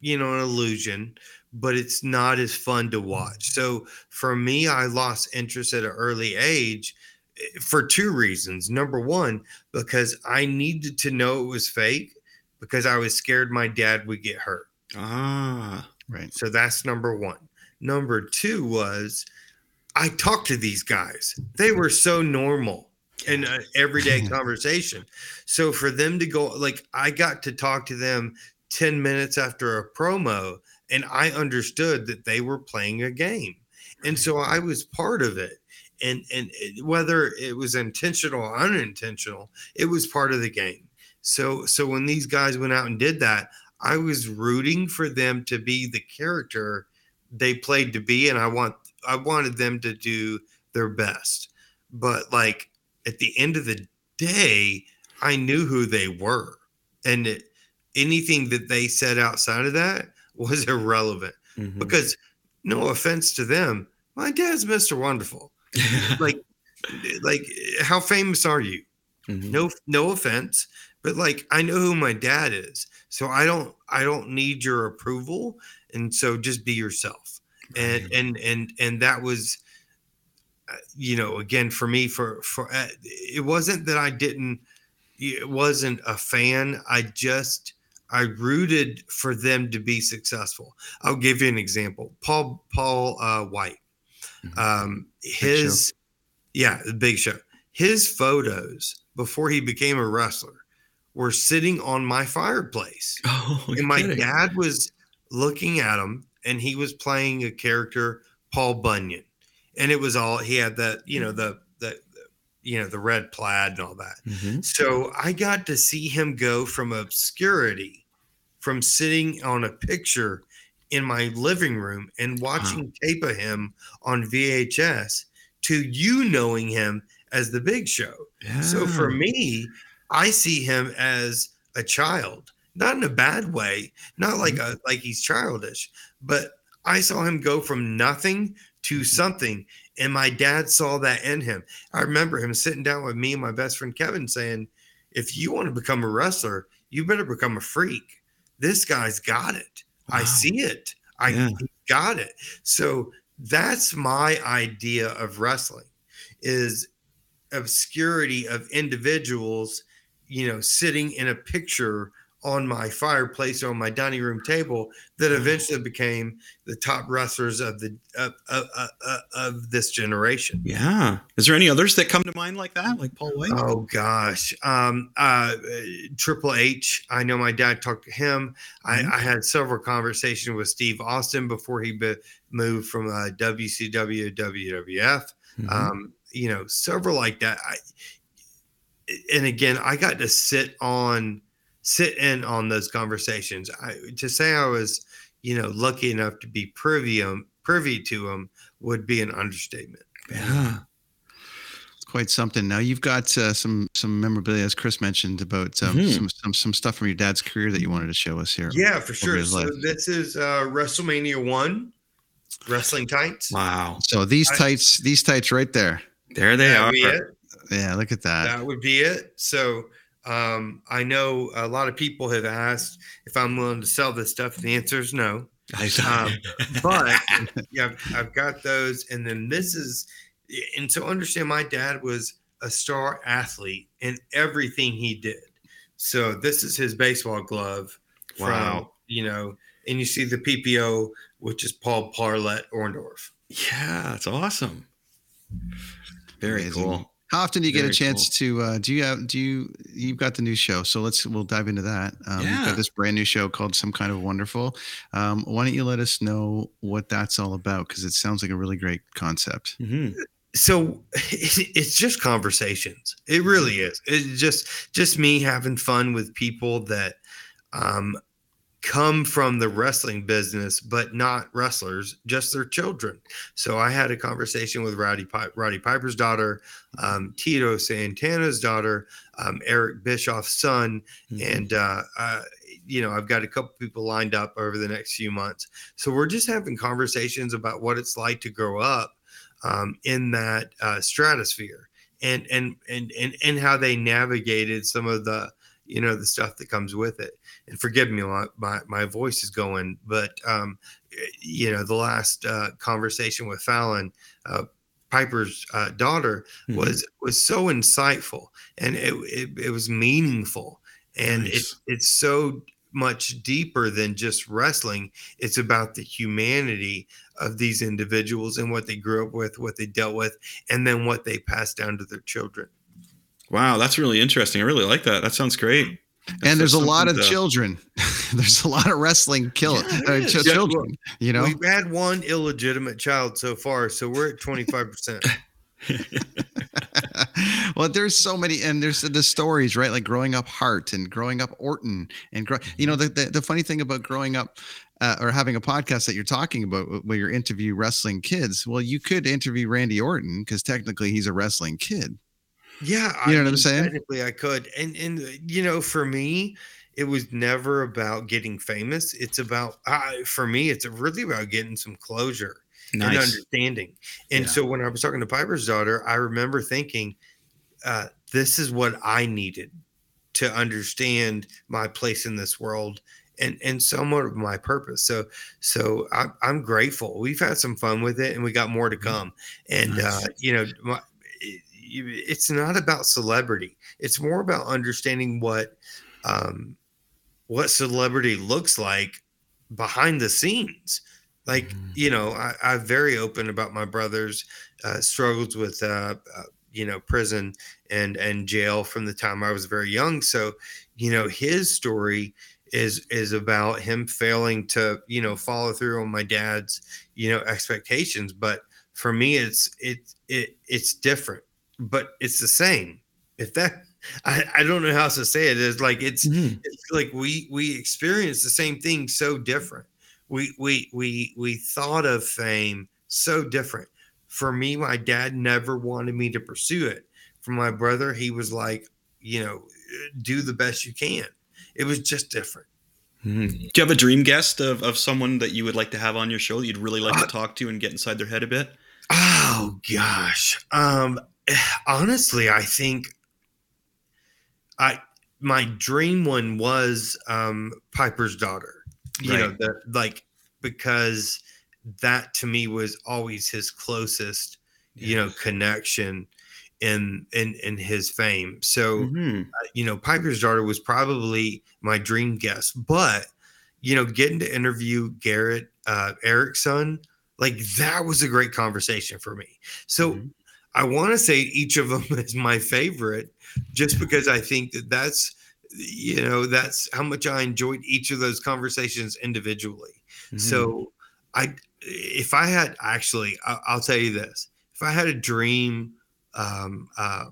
you know, an illusion, but it's not as fun to watch. So for me, I lost interest at an early age eh, for two reasons. Number one, because I needed to know it was fake because I was scared my dad would get hurt. ah. right. So that's number one. Number two was I talked to these guys. They were so normal in an everyday (laughs) conversation. So for them to go, like, I got to talk to them 10 minutes after a promo, and I understood that they were playing a game. And so I was part of it. And, and it- whether it was intentional or unintentional, it was part of the game. So, so when these guys went out and did that, I was rooting for them to be the character they played to be, and I want I wanted them to do their best. But like at the end of the day, I knew who they were, and it, anything that they said outside of that was (laughs) irrelevant. Mhm. Because no offense to them, my dad's Mr. Wonderful. (laughs) Like, like how famous are you? Mhm. no no offense but like i know who my dad is so i don't i don't need your approval and so just be yourself and and and and that was uh, you know again for me for for uh, it wasn't that i didn't it wasn't a fan. I just I rooted for them to be successful. I'll give you an example. Paul Paul uh, Wight, Mhm. um, his yeah, the Big Show. His photos before he became a wrestler were sitting on my fireplace, (laughs) Oh, and my dad was looking at him, and he was playing a character Paul Bunyan, and it was all he had that you know the the you know the red plaid and all that. Mm-hmm. So I got to see him go from obscurity, from sitting on a picture in my living room and watching tape of him on VHS to you knowing him as the big show. Yeah. So for me, I see him as a child, not in a bad way, not like a like he's childish, but I saw him go from nothing to mm-hmm. something and my dad saw that in him. I remember him sitting down with me and my best friend Kevin saying, "If you want to become a wrestler, you better become a freak. This guy's got it. I see it. I Yeah. got it." So that's my idea of wrestling is obscurity of individuals, you know, sitting in a picture on my fireplace on my dining room table that eventually became the top wrestlers of the of, of, of, of this generation. Yeah. Is there any others that come to mind like that, like Paul Wight? Oh gosh, um, uh, Triple H. I know my dad talked to him. Mhm. I, I had several conversations with Steve Austin before he be, moved from uh, WCW to WWF. Mhm. Um, you know, several like that. I, and again, I got to sit on, sit in on those conversations. I, to say I was, you know, lucky enough to be privy um, privy to them would be an understatement. yeah. It's quite something. Now you've got uh, some some memorabilia, as Chris mentioned, about um, Mhm. some, some some stuff from your dad's career that you wanted to show us here. Yeah, for sure. So life. this is uh, WrestleMania one, wrestling tights. Wow. So these I- tights, these tights right there. There they are. would be it. Yeah, look at that. That would be it. So um, I know a lot of people have asked if I'm willing to sell this stuff. The answer is no. (laughs) Um, but (laughs) yeah, I've, I've got those, and then this is, and so understand. My dad was a star athlete in everything he did. So this is his baseball glove. From, Wow. You know, and you see the PPO, which is Paul Parlett Orndorff. yeah, it's awesome. Very Amazing. cool. How often do you get a Very chance to uh, do you have do you you've got the new show? So let's we'll dive into that. Um, You've Yeah. got this brand new show called Some Kind of Wonderful. Um, why don't you let us know what that's all about? Because it sounds like a really great concept. hmm so (laughs) it's just conversations it really is it's just just me having fun with people that um come from the wrestling business but not wrestlers just their children. So i had a conversation with roddy Pi- roddy piper's daughter um, tito santana's daughter um, eric bischoff's son. And uh, uh, you know i've got a couple people lined up over the next few months. So we're just having conversations about what it's like to grow up um, in that uh, stratosphere and, and and and and how they navigated some of the you know the stuff that comes with it and forgive me my my, my voice is going but um you know the last uh, conversation with falon uh, piper's uh, daughter Mhm. was was so insightful and it, it, it was meaningful and it, Nice. it's so much deeper than just wrestling it's about the humanity of these individuals and what they grew up with what they dealt with and then what they passed down to their children Wow, that's really interesting. I really like that. That sounds great. And there's a lot of to- children. (laughs) there's a lot of wrestling kill Yeah, uh, ch- children. you know, we've had one illegitimate child so far so we're at 25% (laughs) (laughs) well, there's so many, and there's the stories, right? Like growing up Hart and growing up Orton, and grow, you know, the, the the funny thing about growing up uh, or having a podcast that you're talking about where you interview wrestling kids. Well, you could interview Randy Orton because technically he's a wrestling kid. Yeah, You know what I'm saying? Technically, I could, and and uh, you know, for me, it was never about getting famous. It's about, uh, for me, it's really about getting some closure and understanding. And Yeah. so when I was talking to Piper's daughter, I remember thinking, uh, this is what I needed to understand my place in this world and and somewhat of my purpose. So so I, I'm grateful. We've had some fun with it, and we got more to come. And Nice. uh, you know, my, it's not about celebrity. It's more about understanding what um, what celebrity looks like behind the scenes. Like Mm-hmm. you know, I, I'm very open about my brother's uh, struggles with uh, uh, you know prison and and jail from the time I was very young. So you know, his story is is about him failing to you know follow through on my dad's you know expectations. But for me, it's it it it's different, but it's the same. If that (laughs) I, I don't know how else to say it. It's like it's Mhm. it's like we we experience the same thing so different. We we we we thought of fame so different. For me, my dad never wanted me to pursue it. For my brother, he was like, you know, do the best you can. It was just different. Mhm. Do you have a dream guest of, of someone that you would like to have on your show that you'd really like Uh, to talk to and get inside their head a bit? Oh gosh. Um (sighs) honestly, I think I my dream one was um Piper's daughter. You know, the like because that to me was always his closest, you know, connection in in in his fame. So Mhm. you know, Piper's daughter was probably my dream guest, but you know, getting to interview Garrett uh, Erickson, like that was a great conversation for me. So Mhm. I want to say each of them (laughs) is my favorite, just because I think that that's you know that's how much I enjoyed each of those conversations individually. Mhm. So I, if I had actually, I'll tell you this: if I had a dream um, uh,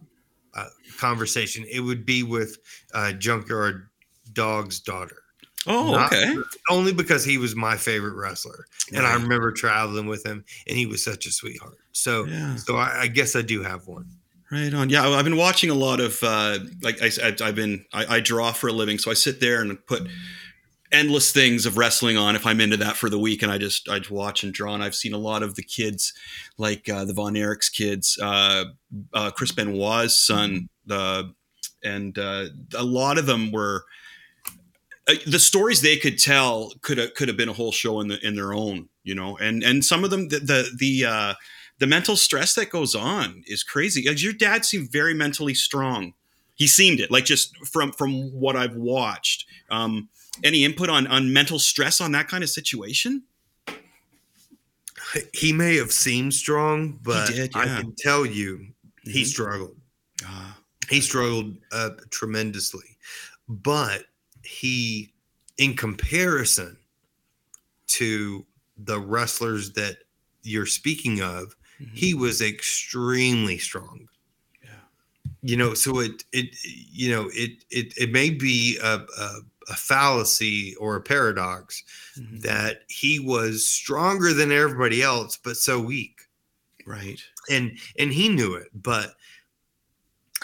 uh, conversation, it would be with uh, Junkyard Dog's daughter. oh, Not- okay. Only because he was my favorite wrestler, and I remember traveling with him, and he was such a sweetheart. So, Yeah. so I, I guess I do have one. Right on. Yeah, I've been watching a lot of uh, like I, I've been I, I draw for a living, so I sit there and put endless things of wrestling on if I'm into that for the week, and I just I watch and draw. And I've seen a lot of the kids, like uh, the Von Erichs kids, uh, uh, Chris Benoit's son, the and uh, a lot of them were. Uh, the stories they could tell could have could have been a whole show in the in their own, you know, and and some of them the the, the uh, the mental stress that goes on is crazy. Your dad seemed very mentally strong. He seemed it, like just from from what I've watched. Um, any input on on mental stress on that kind of situation? He may have seemed strong, but did, I can tell you he Mhm. struggled. Ah, He struggled uh, tremendously, but he, in comparison to the wrestlers that you're speaking of, he was extremely strong. Yeah. You know, so it it you know it it it may be a a, a fallacy or a paradox mhm. that he was stronger than everybody else, but so weak right. and and he knew it but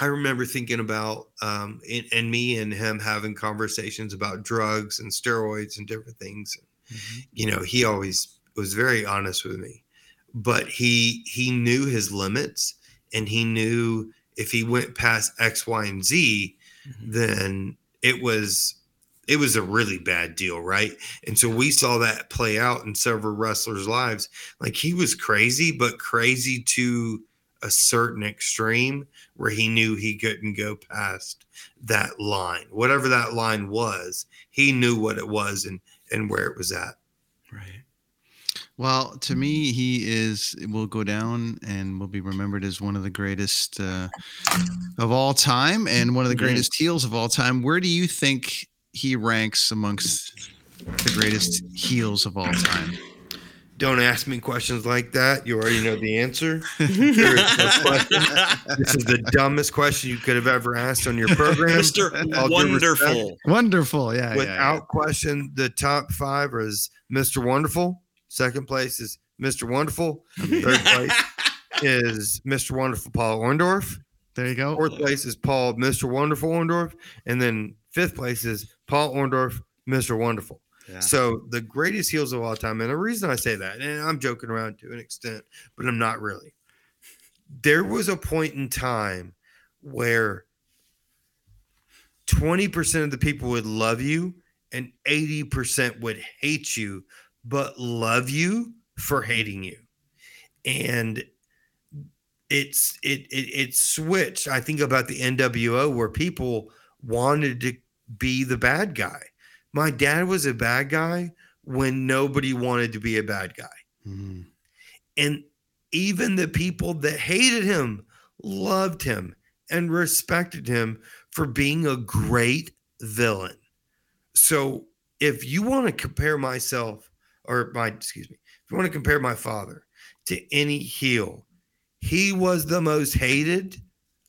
i remember thinking about um and, and me and him having conversations about drugs and steroids and different things Mhm. you know he always was very honest with me but he he knew his limits and he knew if he went past x y and z Mhm. then it was it was a really bad deal right? And so we saw that play out in several wrestlers lives. Like he was crazy but crazy to a certain extreme where he knew he couldn't go past that line. Whatever that line was he knew what it was and and where it was at. Right. Well, to me, he is will go down and will be remembered as one of the greatest uh, of all time and one of the Mhm. greatest heels of all time. Where do you think he ranks amongst the greatest heels of all time? don't ask me questions like that you already know the answer (laughs) There is no question. this is the dumbest question you could have ever asked on your (laughs) program Mr. All due respect. Wonderful. Wonderful, yeah, yeah, without yeah. question, the top five is Mr. Wonderful. Second place is Mr. Wonderful. (laughs) Third place is Mr. Wonderful Paul Orndorff. There you go. Fourth place is Paul Mr. Wonderful Orndorff. And then fifth place is Paul Orndorff, Mr. Wonderful. Yeah. So the greatest heels of all time. And the reason I say that, and I'm joking around to an extent, but I'm not really. There was a point in time where 20% of the people would love you and 80% would hate you, but love you for hating you. And it's it, it it switched. I think about the NWO where people wanted to be the bad guy. My dad was a bad guy when nobody wanted to be a bad guy. Mhm. And even the people that hated him loved him and respected him for being a great villain. So if you want to compare myself or my excuse me, if you want to compare my father to any heel, he was the most hated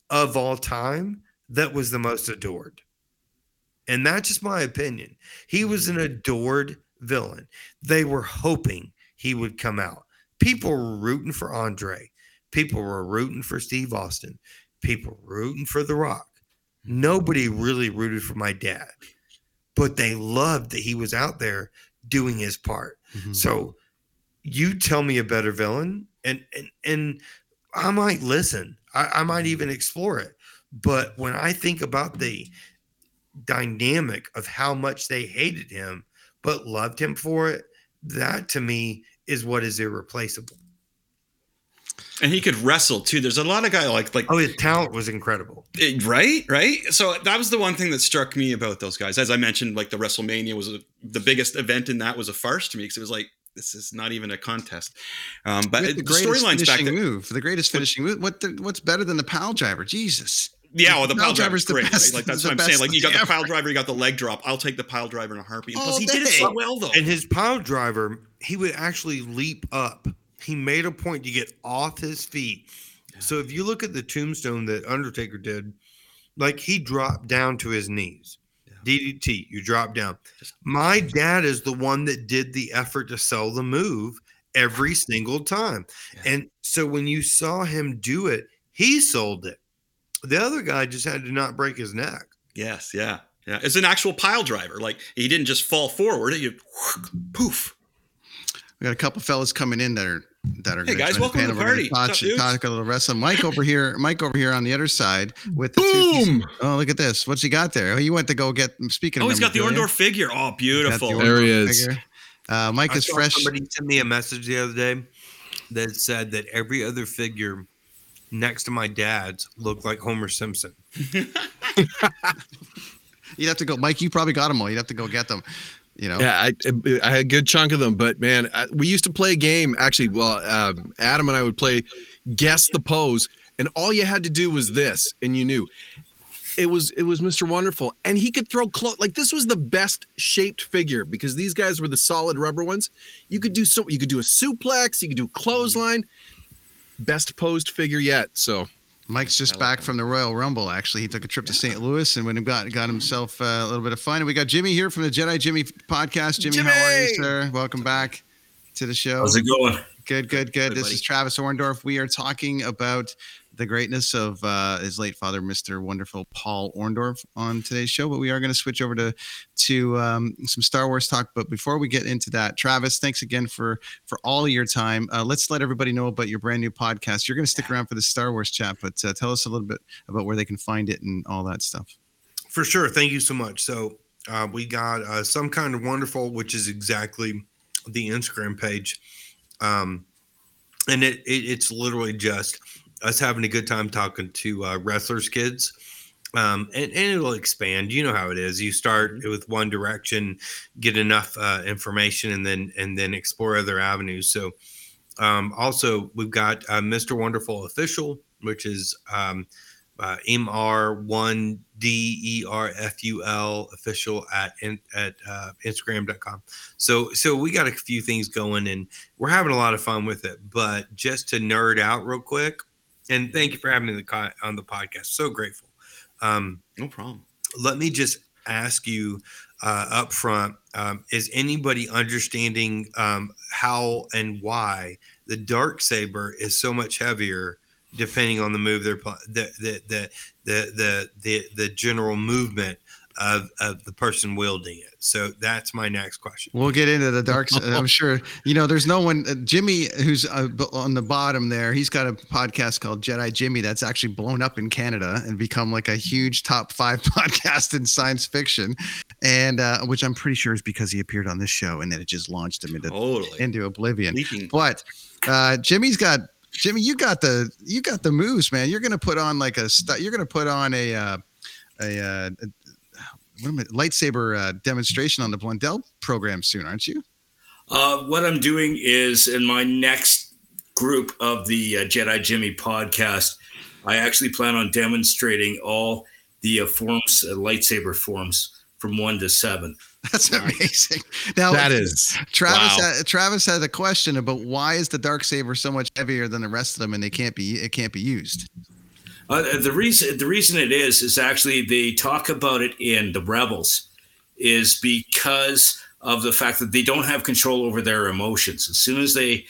of all time that was the most adored. And that's just my opinion. He was an adored villain. They were hoping he would come out. People were rooting for Andre. People were rooting for Steve Austin. People rooting for The Rock. Nobody really rooted for my dad, but they loved that he was out there doing his part. Mhm. So you tell me a better villain, and and and I might listen. I, I might even explore it. But when I think about the dynamic of how much they hated him but loved him for it, that to me is what is irreplaceable. And he could wrestle too. There's a lot of guys like like Oh, his talent was incredible. Eh, right right so that was the one thing that struck me about those guys as i mentioned like the wrestlemania was a, the biggest event in that was a farce to me because it was like this is not even a contest um but With the the, greatest storylines back finishing then move, the greatest finishing move. What the, what's better than the pile driver? Jesus. yeah well the Pile pile driver's driver's the great best- right? like that's what i'm saying like you got the pile driver you got the leg drop i'll take the pile driver in a heartbeat plus All he did it so well though And his pile driver, he would actually leap up. He made a point to get off his feet. So if you look at the tombstone that Undertaker did, like he dropped down to his knees. DDT, you drop down. My dad is the one that did the effort to sell the move every single time. Yeah. And so when you saw him do it, he sold it. The other guy just had to not break his neck. yes yeah yeah it's an actual pile driver like he didn't just fall forward you poof We got a couple fellas coming in that are that are Hey, guys, welcome to the panel. We're gonna party. What's up, Talk, talk a little wrestling. Mike over here, Mike over here on the other side with the Boom! Oh, look at this. What's he got there? Oh, you went to go get. Speaking. oh of he's got the memorabilia, Orndorff figure oh got the beautiful There he is. figure. Uh, Mike I is fresh. Somebody sent me a message the other day that said that every other figure next to my dad's looked like Homer Simpson. (laughs) You'd have to go, Mike. You probably got them all. You'd have to go get them. You know. Yeah, I, I had a good chunk of them, but man, I, we used to play a game. Actually, well, um, Adam and I would play guess the pose, and all you had to do was this, and you knew it was it was Mr. Wonderful, and he could throw close. Like this was the best shaped figure because these guys were the solid rubber ones. You could do so. You could do a suplex. You could do clothesline. Best posed figure yet. So Mike's just back from the Royal Rumble. Actually, he took a trip to St. Louis and went and got got himself uh, a little bit of fun. And we got Jimmy here from the Jedi Jimmy podcast. Jimmy, how are you, sir? Welcome back to the show. How's it going? Good, good, good. Good, this is Travis Orndorff. We are talking about the greatness of uh, his late father, Mr. Wonderful Paul Orndorff, on today's show. But we are going to switch over to to um, some Star Wars talk. But before we get into that, Travis, thanks again for for all of your time. Uh, let's let everybody know about your brand new podcast. You're going to stick around for the Star Wars chat, but uh, tell us a little bit about where they can find it and all that stuff. For sure. Thank you so much. So uh, we got uh, some kind of wonderful, which is exactly the Instagram page, um, and it, it it's literally just us having a good time talking to uh, wrestlers' kids. Um, and, and it'll expand. You know how it is. You start with one direction, get enough uh, information, and then and then explore other avenues. So, um, also we've got uh, Mr. Wonderful official, which is um, uh, MR1DERFUL official at in, at uh, Instagram.com. So so we got a few things going and we're having a lot of fun with it. But just to nerd out real quick, and thank you for having me on the on the podcast. So grateful. Um, no problem let me just ask you uh, up front um, is anybody understanding um, how and why the dark saber is so much heavier depending on the move they're the, the, the the the the the general movement of of the person wielding it so that's my next question We'll get into the dark side. (laughs) I'm sure you know. There's no one. Uh, Jimmy, who's uh, on the bottom there, he's got a podcast called Jedi Jimmy that's actually blown up in Canada and become like a huge top five (laughs) podcast in science fiction, and uh, which I'm pretty sure is because he appeared on this show and then it just launched him into totally into oblivion. leaking But uh, Jimmy's got Jimmy, you got the you got the moves, man. You're gonna put on like a stu- you're gonna put on a uh, a, uh, a what am I, lightsaber uh, demonstration on the Blundell program soon, aren't you? Uh, what I'm doing is in my next group of the uh, Jedi Jimmy podcast, I actually plan on demonstrating all the uh, forms, uh, lightsaber forms from one to seven. That's amazing. Now That is Travis. wow. Had, Travis had a question about why is the dark saber so much heavier than the rest of them, and they can't be it can't be used. Uh, the reason the reason it is is actually they talk about it in the rebels is because of the fact that they don't have control over their emotions. As soon as they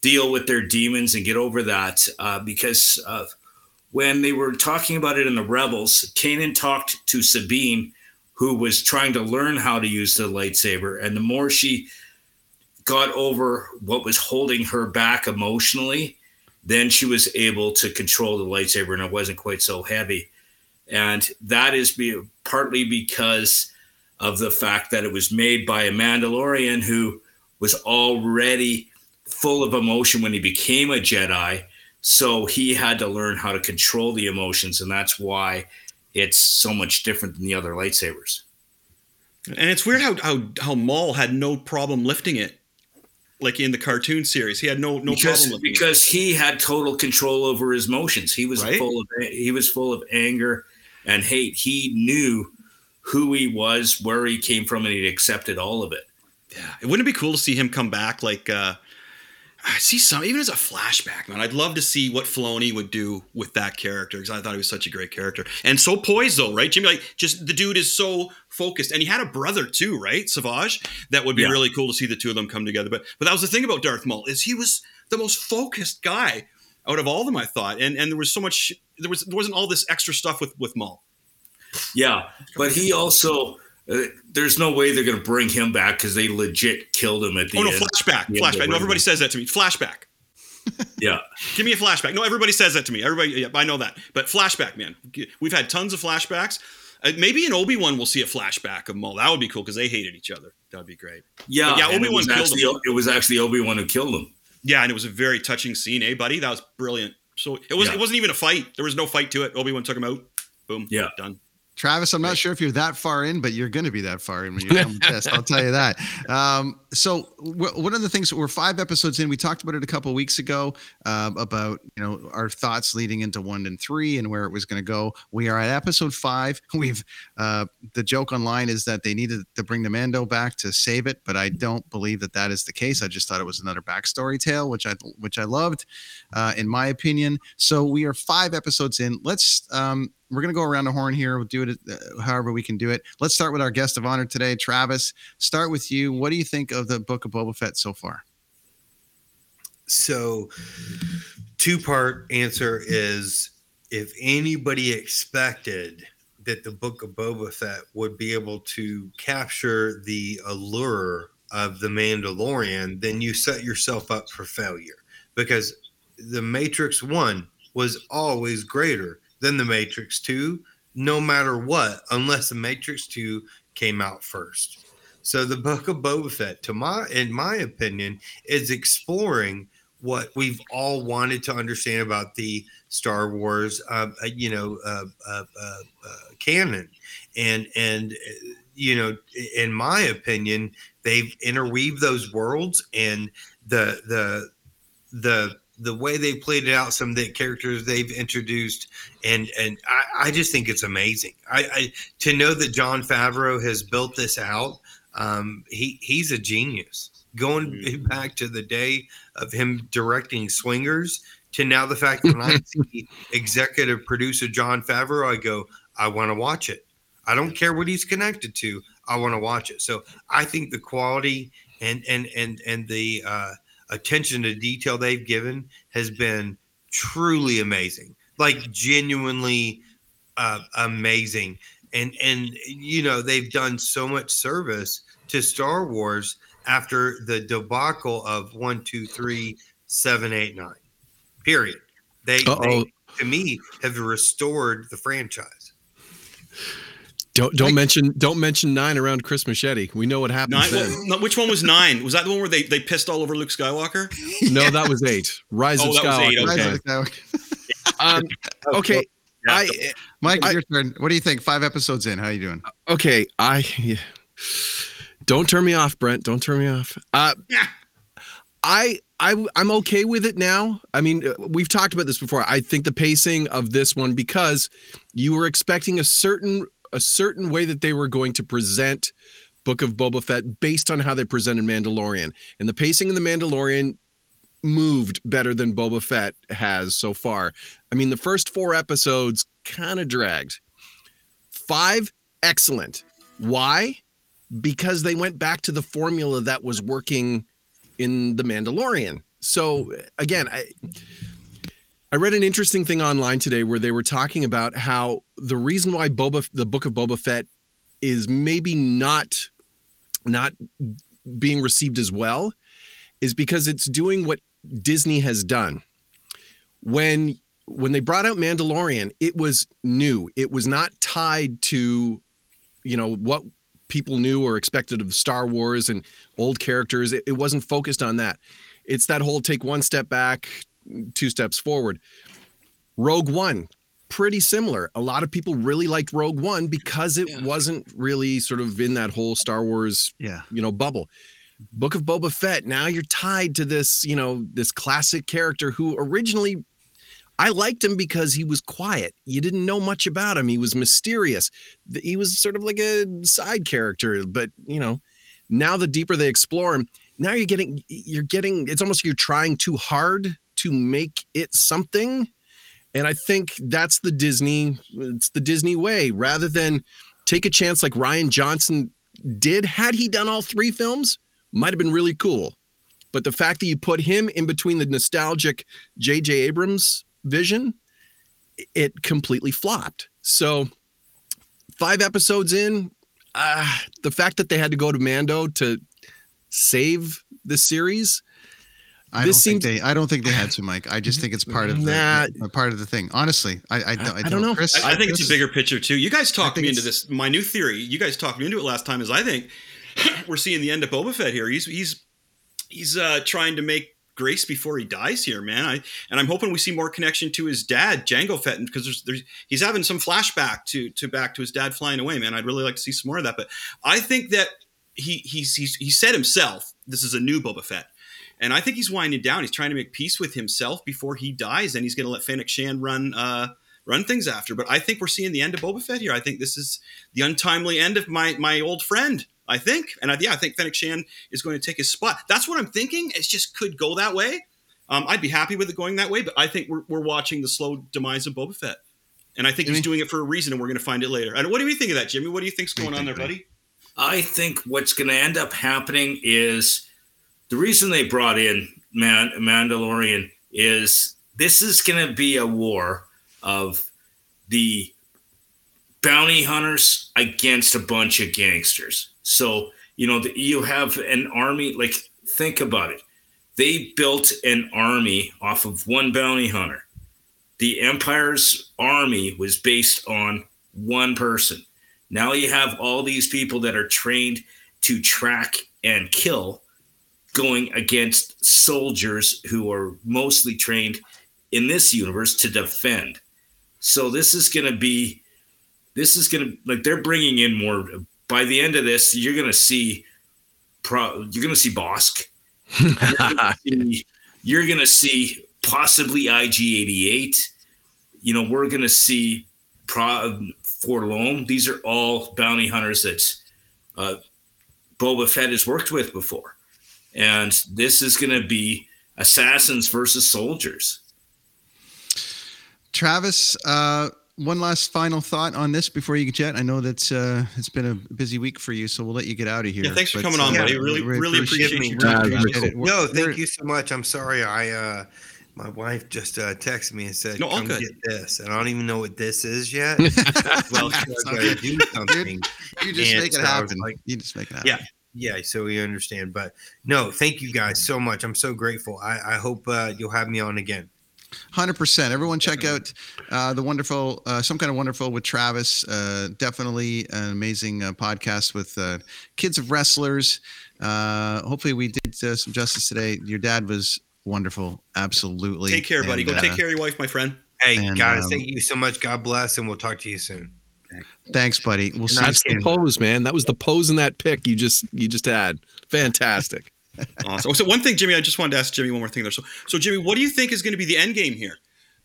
deal with their demons and get over that, uh, because when they were talking about it in the rebels, Kanan talked to Sabine, who was trying to learn how to use the lightsaber, and the more she got over what was holding her back emotionally, then she was able to control the lightsaber and it wasn't quite so heavy. And that is be, partly because of the fact that it was made by a Mandalorian who was already full of emotion when he became a Jedi. So he had to learn how to control the emotions. And that's why it's so much different than the other lightsabers. And it's weird how how how Maul had no problem lifting it, like in the cartoon series. He had no no because, problem because he had total control over his emotions. He was Right. full of he was full of anger and hate. He knew who he was, where he came from, and he accepted all of it. it. Yeah, it wouldn't it be cool to see him come back like. uh I see some even as a flashback, man. I'd love to see what Filoni would do with that character because I thought he was such a great character and so poised, though, right? Jimmy, like, just the dude is so focused, and he had a brother too, right? Savage. That would be Yeah. really cool to see the two of them come together. But but that was the thing about Darth Maul is he was the most focused guy out of all of them, I thought, and and there was so much there was there wasn't all this extra stuff with with Maul. Yeah, but he also there's no way they're going to bring him back because they legit killed him at the Oh no, end. flashback, flashback. No, everybody says that to me. Flashback. (laughs) Yeah, Give me a flashback. No, everybody says that to me. Everybody, yeah, I know that. But flashback, man. We've had tons of flashbacks. Uh, maybe in Obi Wan we'll see a flashback of Maul. That would be cool because they hated each other. That'd be great. yeah, But yeah, Obi-Wan was killed actually him. it was actually Obi Wan who killed him. Yeah, and it was a very touching scene, eh, buddy? That was brilliant. So it was. Yeah. It wasn't even a fight. There was no fight to it. Obi Wan took him out. Boom. Yeah. Done. Travis, I'm not sure if you're that far in, but you're going to be that far in when on the test. I'll tell you that. Um, so w- one of the things we're five episodes in. We talked about it a couple of weeks ago um, about you know our thoughts leading into one and three and where it was going to go. We are at episode five. (laughs) We've uh, the joke online is that they needed to bring the Mando back to save it, but I don't believe that that is the case. I just thought it was another backstory tale, which I which I loved, uh, in my opinion. So we are five episodes in. Let's um, we're going to go around the horn here. We'll do it uh, however we can do it. Let's start with our guest of honor today, Travis. Start with you. What do you think of the book of Boba Fett so far? So, two part answer is if anybody expected that the book of Boba Fett would be able to capture the allure of the Mandalorian, then you set yourself up for failure because the Matrix 1 was always greater than the Matrix 2, no matter what, unless the Matrix 2 came out first. So the book of Boba Fett, to my in my opinion, is exploring what we've all wanted to understand about the Star Wars, uh, uh, you know, uh, uh, uh, uh, canon, and and you know, in my opinion, they've interweaved those worlds and the the the the way they played it out, some of the characters they've introduced, and and I, I just think it's amazing. I, I to know that Jon Favreau has built this out. Um, he he's a genius. Going (laughs) back to the day of him directing Swingers to now the fact that when I (laughs) see executive producer Jon Favreau, I go, I want to watch it. I don't care what he's connected to. I want to watch it. So I think the quality and and and and the uh, attention to detail they've given has been truly amazing. Like genuinely uh, amazing. And and you know they've done so much service to Star Wars after the debacle of one, two, three, seven, eight, nine. Period. They, they to me have restored the franchise. Don't don't mention don't mention nine around Chris Machete. We know what happens Nine, then. well, which one was nine? Was that the one where they, they pissed all over Luke Skywalker? No, that was eight. Rise Oh, of that was Skywalker. eight, Rise okay. of Skywalker. (laughs) Um, okay, I Mike, I- your turn. What do you think? Five episodes in, how are you doing? okay. I don't turn me off, Brent. Don't turn me off. Uh, (laughs) I I I'm okay with it now. I mean, uh, we've talked about this before. I think the pacing of this one because you were expecting a certain a certain way that they were going to present Book of Boba Fett based on how they presented Mandalorian, and the pacing in the Mandalorian moved better than Boba Fett has so far. I mean, the first four episodes kind of dragged. Five, excellent. Why? Because they went back to the formula that was working in The Mandalorian. So again, I I read an interesting thing online today where they were talking about how the reason why Boba the book of Boba Fett is maybe not not being received as well is because it's doing what Disney has done. When when they brought out Mandalorian, it was new. It was not tied to you know what people knew or expected of Star Wars and old characters. It, it wasn't focused on that. It's that whole take one step back, two steps forward. Rogue One, pretty similar. A lot of people really liked Rogue One because it wasn't really sort of in that whole Star Wars, Yeah. you know, bubble. Book of Boba Fett. Now you're tied to this, you know, this classic character who originally I liked him because he was quiet. You didn't know much about him. He was mysterious. He was sort of like a side character, but you know, now the deeper they explore him, now you're getting you're getting it's almost like you're trying too hard to make it something. And I think that's the Disney it's the Disney way rather than take a chance like Rian Johnson did had he done all three films might have been really cool. But the fact that you put him in between the nostalgic J.J. Abrams vision, it completely flopped. So, five episodes in, uh, the fact that they had to go to Mando to save the series, I This don't think they. I don't think they had to, Mike. I just think it's part of the Nah. part of the thing. Honestly, I I, don't- I, I don't know. Chris, I, I think it's a bigger picture too. You guys talked me into this. My new theory. You guys talked me into it last time. Is I think (clears throat) we're seeing the end of Boba Fett here. He's he's he's uh, trying to make grace before he dies here, man. I and I'm hoping we see more connection to his dad, Jango Fett, because there's, there's he's having some flashback to to back to his dad flying away, man. I'd really like to see some more of that. But I think that he he's, he's he said himself this is a new Boba Fett. And I think he's winding down. He's trying to make peace with himself before he dies, and he's going to let Fennec Shand run uh, run things after. But I think we're seeing the end of Boba Fett here. I think this is the untimely end of my my old friend. I think, and I, yeah, I think Fennec Shand is going to take his spot. That's what I'm thinking. It just could go that way. Um, I'd be happy with it going that way, but I think we're, we're watching the slow demise of Boba Fett, and I think he's doing it for a reason, and we're going to find it later. And what do you think of that, Jimmy? What do you think's going on there, buddy? I think what's going to end up happening is the reason they brought in Man- Mandalorian is this is going to be a war of the bounty hunters against a bunch of gangsters. So, you know, you have an army, like, think about it. They built an army off of one bounty hunter. The Empire's army was based on one person. Now you have all these people that are trained to track and kill going against soldiers who are mostly trained in this universe to defend. So this is going to be this is going to like they're bringing in more by the end of this you're going to see pro, you're going to see Bossk. (laughs) You're gonna see- you're going to see possibly IG88. You know, we're going to see pro, 4-LOM. These are all bounty hunters that uh, Boba Fett has worked with before. And this is going to be assassins versus soldiers. Travis, uh, one last final thought on this before you get jet. I know that uh, it's been a busy week for you, so we'll let you get out of here. Yeah, thanks for But, coming on, uh, buddy. Really, we really appreciate me. you. really Yeah, appreciate very it. No, thank you so much. I'm sorry. I uh my wife just uh texted me and said, No, all "Come good. get this," and I don't even know what this is yet. (laughs) Well, I do (laughs) something. You just And make it so happen. like, you just make it happen. Yeah. Yeah, so we understand. But no, thank you guys so much. I'm so grateful. I, I hope uh, you'll have me on again. Hundred percent. Everyone, check out uh, the wonderful, uh, some kind of wonderful with Travis. Uh, definitely an amazing uh, podcast with uh, kids of wrestlers. Uh, hopefully, we did uh, some justice today. Your dad was wonderful. Absolutely. Take care, buddy. And, Go take care of your wife, my friend. Hey, And, guys, um, thank you so much. God bless, and we'll talk to you soon. Thanks, buddy. We'll see you That's the pose, man. That was the pose in that pick you just you just had. Fantastic. (laughs) Awesome. So one thing, Jimmy, I just wanted to ask Jimmy one more thing there. So, so Jimmy, what do you think is going to be the end game here?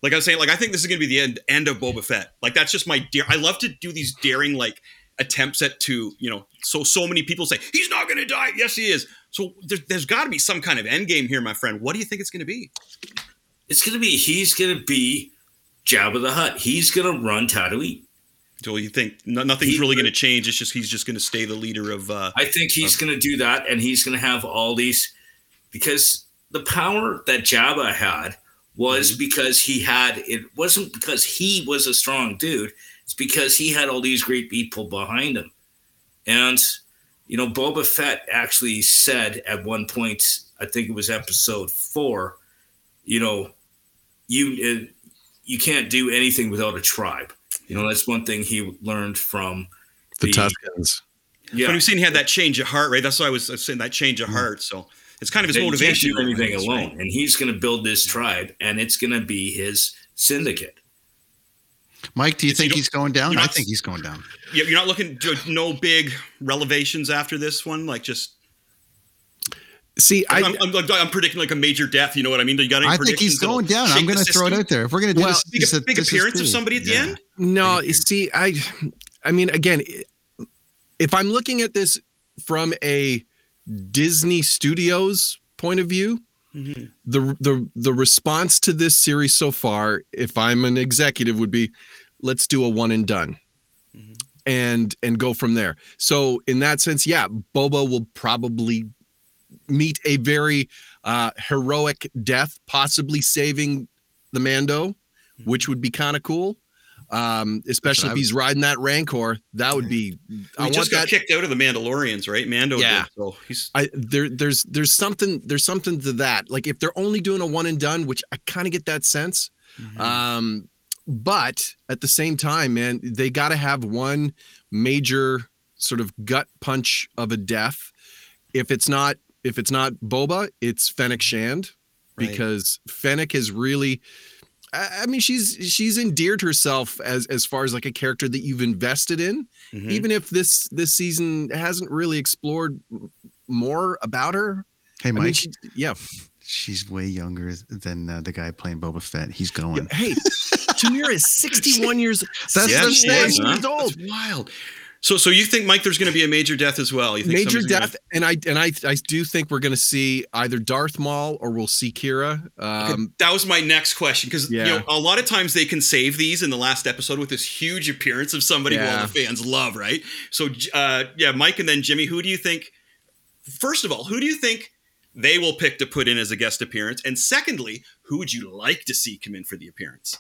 Like I was saying, like I think this is going to be the end end of Boba Fett. Like that's just my dear. I love to do these daring like attempts at to you know. So so many people say he's not going to die. Yes, he is. So there, there's got to be some kind of end game here, my friend. What do you think it's going to be? It's going to be he's going to be Jabba the Hutt. He's going to run Tatooine. You think no, nothing's He- really going to change? It's just he's just going to stay the leader of. uh I think he's going to do that, and he's going to have all these because the power that Jabba had was Mm-hmm. because he had it wasn't because he was a strong dude. It's because he had all these great people behind him, and you know Boba Fett actually said at one point, I think it was episode four, you know, you uh, you can't do anything without a tribe. You know that's one thing he learned from The Tuskens. Yeah, But we've seen he had that change of heart, right? That's why I was saying that change of heart. So it's kind of his that he can't motivation. do anything Right? alone, and he's going to build this tribe, and it's going to be his syndicate. Mike, do you It's- you think don't- he's going down? you're I think he's going down. Yeah, You're not looking no big revelations after this one, like just. See, I I'm, I'm, I'm predicting like a major death. You know what I mean? You got any I think he's going down. I'm going to throw it out there. If we're going to do Well, this, Big, this- big this is appearance of somebody at the end. No, see, I, I mean, again, if I'm looking at this from a Disney Studios point of view, Mm-hmm. the the the response to this series so far, if I'm an executive, would be, let's do a one and done, Mm-hmm. and and go from there. So in that sense, yeah, Boba will probably meet a very uh, heroic death, possibly saving the Mando, Mm-hmm. which would be kind of cool. Um, especially if he's riding that Rancor, that would be. I We want just got that. kicked out of the Mandalorians, right? Mando. Yeah. Did, so he's I there there's there's something there's something to that. Like if they're only doing a one and done, which I kind of get that sense. Mm-hmm. Um, but at the same time, man, they got to have one major sort of gut punch of a death. If it's not if it's not Boba, it's Fennec Shand Right. because Fennec has really. I I mean, she's she's endeared herself as as far as like a character that you've invested in, Mhm. even if this this season hasn't really explored more about her. Hey, I Mike, mean, she, yeah. she's way younger than uh, the guy playing Boba Fett. He's going. Hey, Temuera is 61 years. (laughs) That's Yeah, the she huh? old. That's wild. So, so you think Mike? There's going to be a major death as well? You think Major somebody's gonna- death, and I and I I do think we're going to see either Darth Maul or we'll see Qi'ra. Um, that was my next question because you know a lot of times they can save these in the last episode with this huge appearance of somebody who all the fans love, right? So, uh, yeah, Mike and then Jimmy. Who do you think? First of all, who do you think they will pick to put in as a guest appearance? And secondly, who would you like to see come in for the appearance?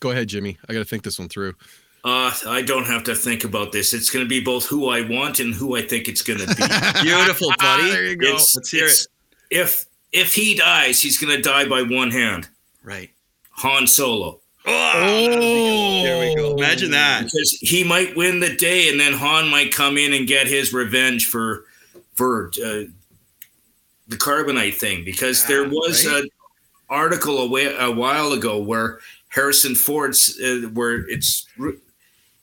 go ahead, Jimmy. I got to think this one through. Uh, I don't have to think about this. It's going to be both who I want and who I think it's going to be. (laughs) Beautiful, buddy. there you go. It's- Let's hear it's- If if he dies, he's going to die by one hand. Right. Han Solo. Oh, there we go. Imagine that. Because he might win the day, and then Han might come in and get his revenge for for uh, the carbonite thing. Because there was right. an article a, wa- a while ago where Harrison Ford's uh, where it's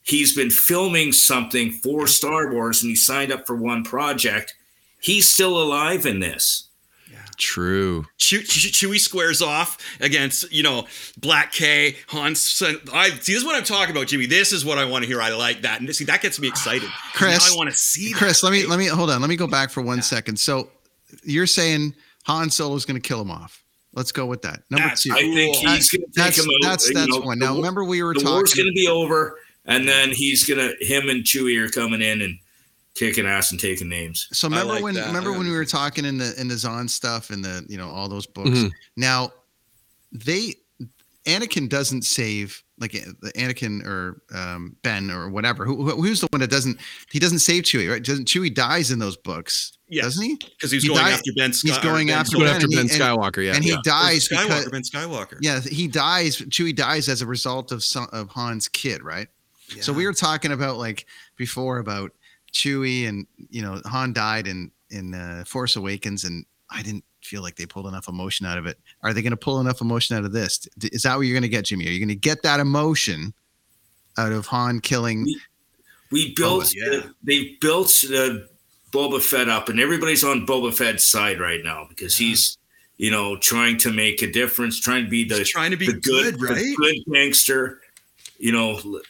he's been filming something for Star Wars, and he signed up for one project. He's still alive in this. True. Chew, Chew, Chewie squares off against you know Black K Hans. Son- I see. This is what I'm talking about, Jimmy. This is what I want to hear. I like that, and see that gets me excited. (sighs) Chris, now I want to see. Chris, that, let me let me hold on. Let me go back for one second. So you're saying Han Solo's going to kill him off. Let's go with that. Number That's two. I think Cool. he's going to take That's him out. that's you that's know, one. Now war- remember we were the war's talking. going to be over, and then he's going to him and Chewie are coming in and kicking ass and taking names. So remember like when that. remember I when we were talking in the in the Zahn stuff and the you know all those books. Mhm. Now they Anakin doesn't save like uh, the Anakin or um, Ben or whatever. Who, who- who's the one that doesn't? He doesn't save Chewie, right? Doesn't Chewie dies in those books? Yeah. doesn't he? because he's He going died- after Ben. Sky, he's going Ben after Solo. Going after and Ben Skywalker, yeah. and he Yeah. dies Skywalker, because Ben Skywalker. yeah, he dies. Chewie dies as a result of some, of Han's kid, right? So we were talking about like before about Chewie and you know Han died in in uh, Force Awakens, and I didn't feel like they pulled enough emotion out of it. Are they going to pull enough emotion out of this? Is that what you're going to get, Jimmy? Are you going to get that emotion out of Han killing? We built. yeah. They built uh, Boba Fett up, and everybody's on Boba Fett's side right now because he's, you know, trying to make a difference, trying to be the He's trying to be good, good, right? the good gangster. You know, l-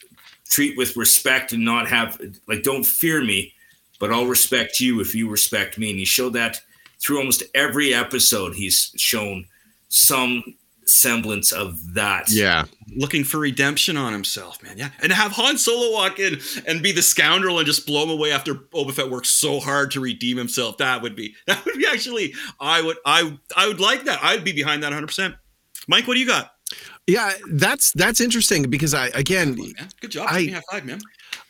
treat with respect and not have like don't fear me, but I'll respect you if you respect me. And he showed that through almost every episode. He's shown some semblance of that. Yeah. looking for redemption on himself, man. Yeah, and have Han Solo walk in and be the scoundrel and just blow him away after Boba Fett worked so hard to redeem himself. That would be that would be actually. I would I I would like that. I'd be behind that 100. percent Mike, what do you got? Yeah, that's that's interesting because I again good job. I- Give me a high five, man.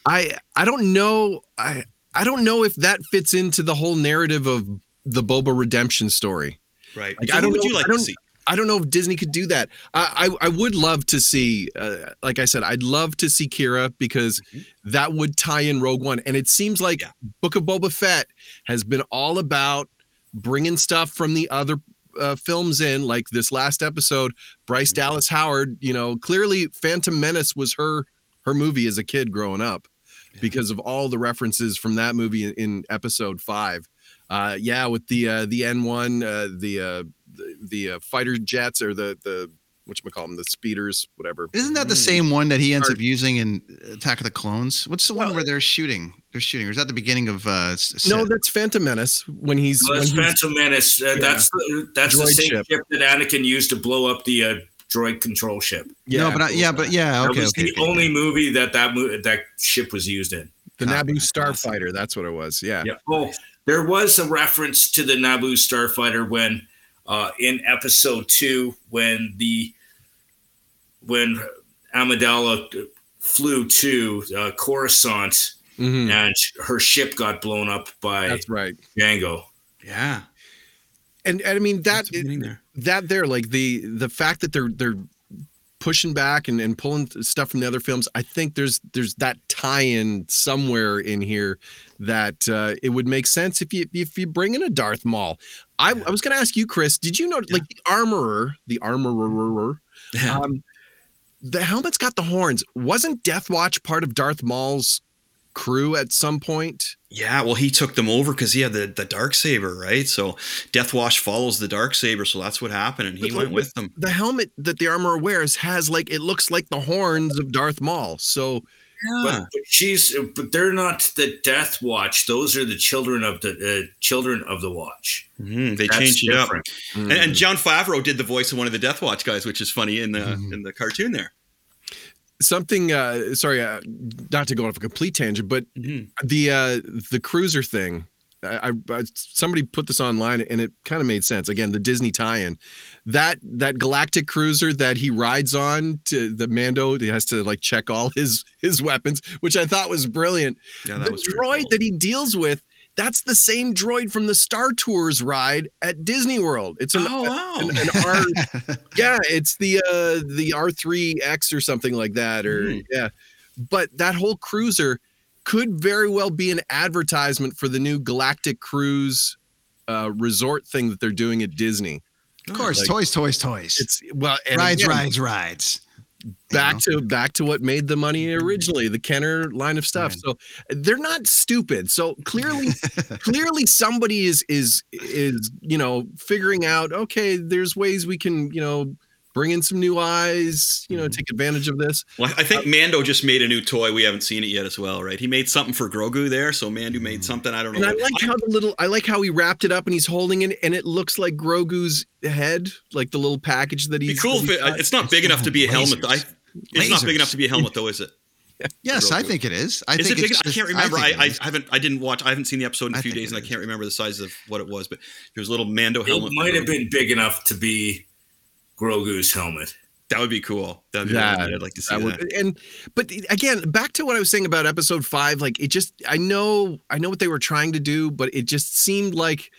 I I don't know I I don't know if that fits into the whole narrative of the Boba redemption story. Right. Like, So I don't would know- you like I don't- see? I don't know if Disney could do that. I I, I would love to see, uh, like I said, I'd love to see Qi'ra because that would tie in Rogue One, and it seems like Yeah. Book of Boba Fett has been all about bringing stuff from the other uh, films in. Like this last episode, Bryce Dallas Howard. You know, clearly Phantom Menace was her her movie as a kid growing up because of all the references from that movie in, in episode five. Uh, yeah, with the uh, the N one, uh, the uh, the, the uh, fighter jets or the the what you call them, the speeders, whatever. Isn't that the Mm. same one that he ends Or- up using in Attack of the Clones? What's the one Well- where they're shooting? They're shooting, or is that the beginning of? uh s- No, that's Phantom Menace when he's Well, when that's he's- Phantom Menace. Uh, That's the, that's the same ship. ship. that Anakin used to blow up the uh, droid control ship. no, but I, yeah, but yeah, that okay, was okay. the okay. only movie that that mo- that ship was used in. the Ah, Naboo. Starfighter. That's what it was. Yeah. Yeah. Oh, there was a reference to the Naboo starfighter when uh, in episode two when the when Amidala flew to uh, Coruscant Mhm. and her ship got blown up by That's right. Jango. Yeah, And, and I mean that beginning there. that there like the the fact that they're they're pushing back and, and pulling stuff from the other films i think there's there's that tie-in somewhere in here that uh, it would make sense if you if you bring in a darth maul i, I was going to ask you chris did you know like the armorer the armorer um, the helmet's got the horns wasn't death watch part of darth maul's crew at some point Yeah, well, he took them over because he had the, the dark saber, right? So Death Watch follows the dark saber, so that's what happened, and he But, went like, with them. the helmet that the armor wears has like it looks like the horns of darth maul so But, but she's but they're not the Death Watch. Those are the children of the uh, children of the Watch. Mhm, they That's changed it up. different. And, and Jon Favreau did the voice of one of the Death Watch guys, which is funny in the Mm-hmm. in the cartoon there. Something uh sorry uh, not to go off a complete tangent but Mhm. the uh the cruiser thing I, I somebody put this online and it kind of made sense again the disney tie-in that that galactic cruiser that he rides on to the mando he has to like check all his his weapons which i thought was brilliant Yeah, the that was droid cool. that he deals with that's the same droid from the Star Tours ride at Disney World. It's an, Oh, wow. an, an R, (laughs) yeah, it's the uh the R3X or something like that or Hmm. yeah. But that whole cruiser could very well be an advertisement for the new Galactic Cruise uh resort thing that they're doing at Disney. of course, like- toys, toys, toys. It's well rides, again, rides, rides. Back to back to what made the money mm-hmm. originally the kenner line of stuff. Right. so they're not stupid. So clearly (laughs) clearly somebody is is is you know figuring out okay there's ways we can you know bring in some new eyes you know Mm-hmm. take advantage of this Well, I think Mando just made a new toy. We haven't seen it yet as well, right? He made something for Grogu there, so Mando made something. I don't know. Mm. and i what- like how the little i like how he wrapped it up and he's holding it and it looks like grogu's head like the little package that It'd he's cool that he's it, it's not big enough to be a helmet. I, Lasers. it's not big enough to be a helmet, though, is it? yes, I think it is. I is think it big? it's I can't remember. I, think I, haven't. I didn't watch. I haven't seen the episode in a few days, and I can't remember the size of what it was. But there's a little Mando helmet. It might have been big enough to be Grogu's helmet. That would be cool. That'd be Yeah, really. I'd like to see That that. and but again, back to what I was saying about episode five, like it just I know I know what they were trying to do, but it just seemed like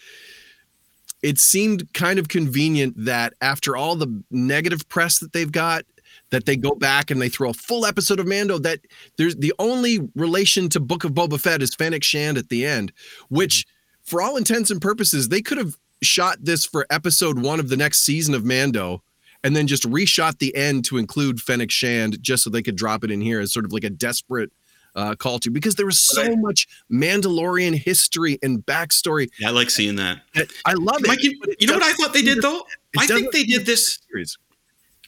it seemed kind of convenient that after all the negative press that they've got, that they go back and they throw a full episode of Mando. That there's the only relation to Book of Boba Fett is Fennec Shand at the end, which mm-hmm. for all intents and purposes, they could have shot this for episode one of the next season of Mando and then just reshot the end to include Fennec Shand just so they could drop it in here as sort of like a desperate uh, call to because there was so much Mandalorian history and backstory. Yeah, I like seeing that. I love it. Mike, you, you know what I thought they did though? I think they did this. series.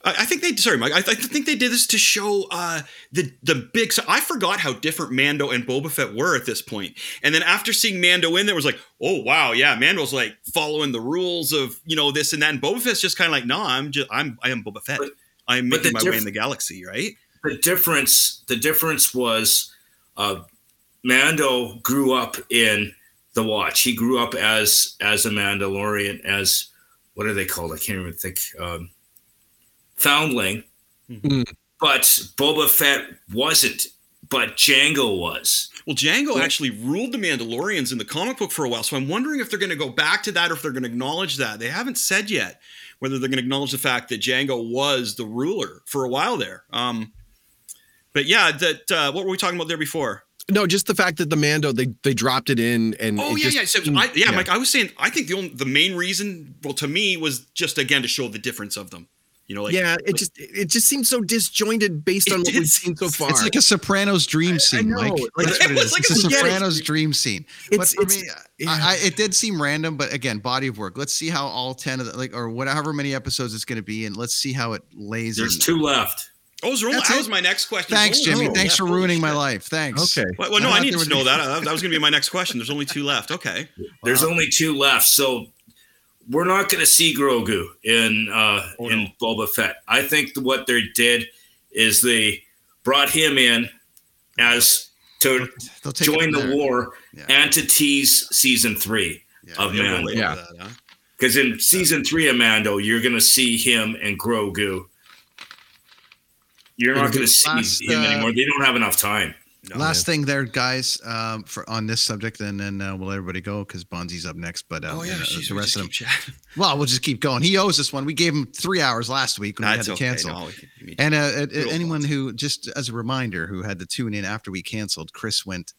I I think they sorry, Mike. I, th- I think they did this to show uh, the the big. So I forgot how different Mando and Boba Fett were at this point. And then after seeing Mando in there, was like, oh wow, yeah, Mando's like following the rules of you know this and that. And Boba Fett's just kind of like, no, I'm just I'm I am Boba Fett. I'm making my way in the galaxy, right? the difference the difference was uh, Mando grew up in the Watch. He grew up as as a Mandalorian, as what are they called? I can't even think. Um, foundling, but Boba Fett wasn't. But Jango was. Well, Jango actually ruled the Mandalorians in the comic book for a while, so I'm wondering if they're going to go back to that or if they're going to acknowledge that. They haven't said yet whether they're going to acknowledge the fact that Jango was the ruler for a while there. Um, but yeah, that uh, what were we talking about there before? No, just the fact that the Mando they they dropped it in and Oh yeah, just yeah. So seemed- I, yeah, Mike. I was saying I think the only the main reason, well, to me, was just again to show the difference of them. You know, like yeah, it just it just seems so disjointed based on what did we've seen so far. It's like a Sopranos dream scene, know, Mike. like- That's what It it was like it's a a spaghetti Sopranos dream scene. But It's- for it's- me, I, I, it did seem random, but again, body of work. Let's see how all ten of the, like or whatever many episodes it's going to be, and let's see how it lays. There's in. two left. oh, was there only, that it? was my next question. Thanks, Oh, Jimmy. oh, Thanks yeah, for holy ruining my life. Thanks. Okay. Well, well, no, I I thought needed to know would that. That, that was going to be my next question. There's only two left. Okay. There's only two left, so we're not going to see Grogu in uh, Oh, in no. Boba Fett. I think what they did is they brought him in as to They'll take it join the there. war Yeah. and to tease season three of Yeah, we'll Mando. wait Yeah. for huh? Because in season three of Mando, you're going to see him and Grogu. You're not going to see Last, him uh, anymore. They don't have enough time. No, Last thing there, guys, um, for on this subject, and then uh, we'll everybody go because Bonzi's up next. But uh, Oh yeah, and, uh, geez, the we rest just of them. keep chatting. (laughs) Well, we'll just keep going. He owes us one. We gave him three hours last week when That's we had to okay. cancel. No, we And uh, uh, anyone Bonzi. who, just as a reminder, who had to tune in after we canceled, Chris went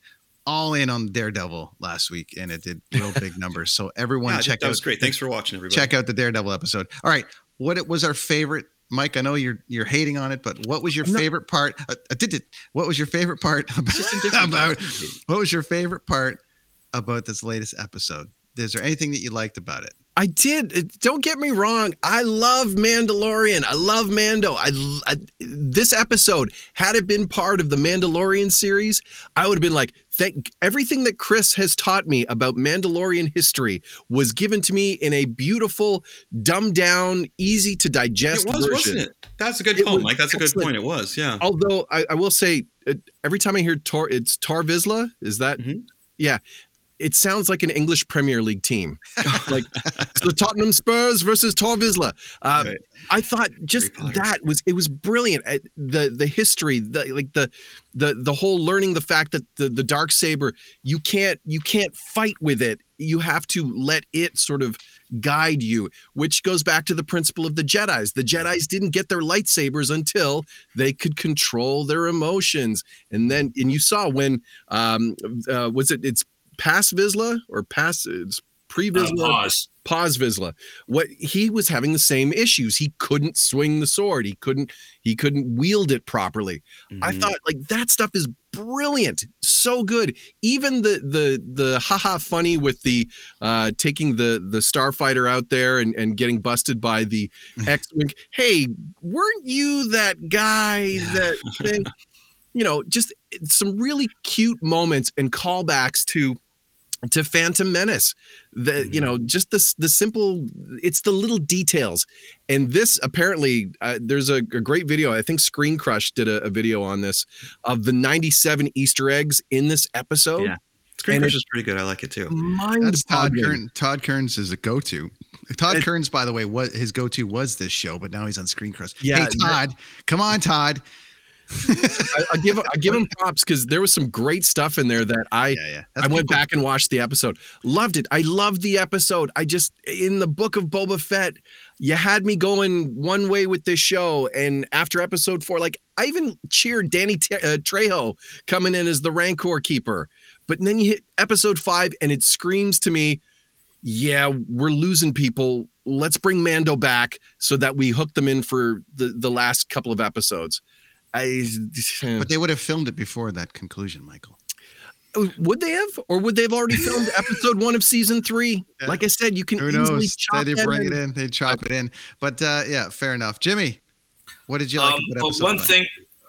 all in on Daredevil last week, and it did real (laughs) big numbers. So everyone, yeah, check that out That was great. Thanks for watching, everybody. check out the Daredevil episode. All right, what it was our favorite, Mike? I know you're you're hating on it, but what was your favorite part? Uh, uh, did it? What was your favorite part about, about what was your favorite part about this latest episode? Is there anything that you liked about it? I did. Don't get me wrong. I love Mandalorian. I love Mando. I, I this episode had it been part of the Mandalorian series, I would have been like, thank everything that Chris has taught me about Mandalorian history was given to me in a beautiful, dumbed down, easy to digest It was, version. wasn't it? That's a good It was Mike. That's a good point. It was, yeah. Although I, I will say, every time I hear Tor, it's Tar Vizsla. Is that? Mhm. Yeah. It sounds like an English Premier League team, (laughs) like it's the Tottenham Spurs versus Tor Vizsla. Uh, Right. I thought just that was it was brilliant. Uh, The the history, the like the the the whole learning the fact that the the dark saber you can't you can't fight with it. You have to let it sort of guide you, which goes back to the principle of the Jedi's. The Jedi's didn't get their lightsabers until they could control their emotions, and then and you saw when um uh, was it it's past Vizsla or past it's pre Uh, Vizsla pause. pause Vizsla. What he was having the same issues. He couldn't swing the sword. He couldn't he couldn't wield it properly. I Mhm. thought like that stuff is brilliant. So good. Even the the the haha funny with the uh taking the the starfighter out there and, and getting busted by the (laughs) X-Wing. Hey, weren't you that guy that thing? You know, just some really cute moments and callbacks to to Phantom Menace. The you know just the the simple it's the little details. And this apparently uh, there's a, a great video. I think Screen Crush did a, a video on this of the 97 Easter eggs in this episode. Yeah. Screen And Crush is pretty good. I like it too. Mind That's Todd boggling. Kern. Todd Kearns is a go-to. Todd And- Kearns, by the way, what his go-to was this show, but now he's on Screen Crush. Yeah, hey that- Todd, come on, Todd. I, I give I give him props because there was some great stuff in there that I Yeah, yeah. I went back and watched the episode. Loved it. I loved the episode. I just in the book of Boba Fett, you had me going one way with this show, and after episode four, like I even cheered Danny Te- uh, Trejo coming in as the Rancor keeper. But then you hit episode five, and it screams to me, "Yeah, we're losing people. Let's bring Mando back so that we hook them in for the the last couple of episodes." I But they would have filmed it before that conclusion, Michael. Oh, Would they have, or would they have already filmed (laughs) episode one of season three? Yeah. Like I said, you can Who easily knows? chop They that bring it in. in, they chop it in. But uh, yeah, fair enough. Jimmy, what did you like? Um, about but one one? thing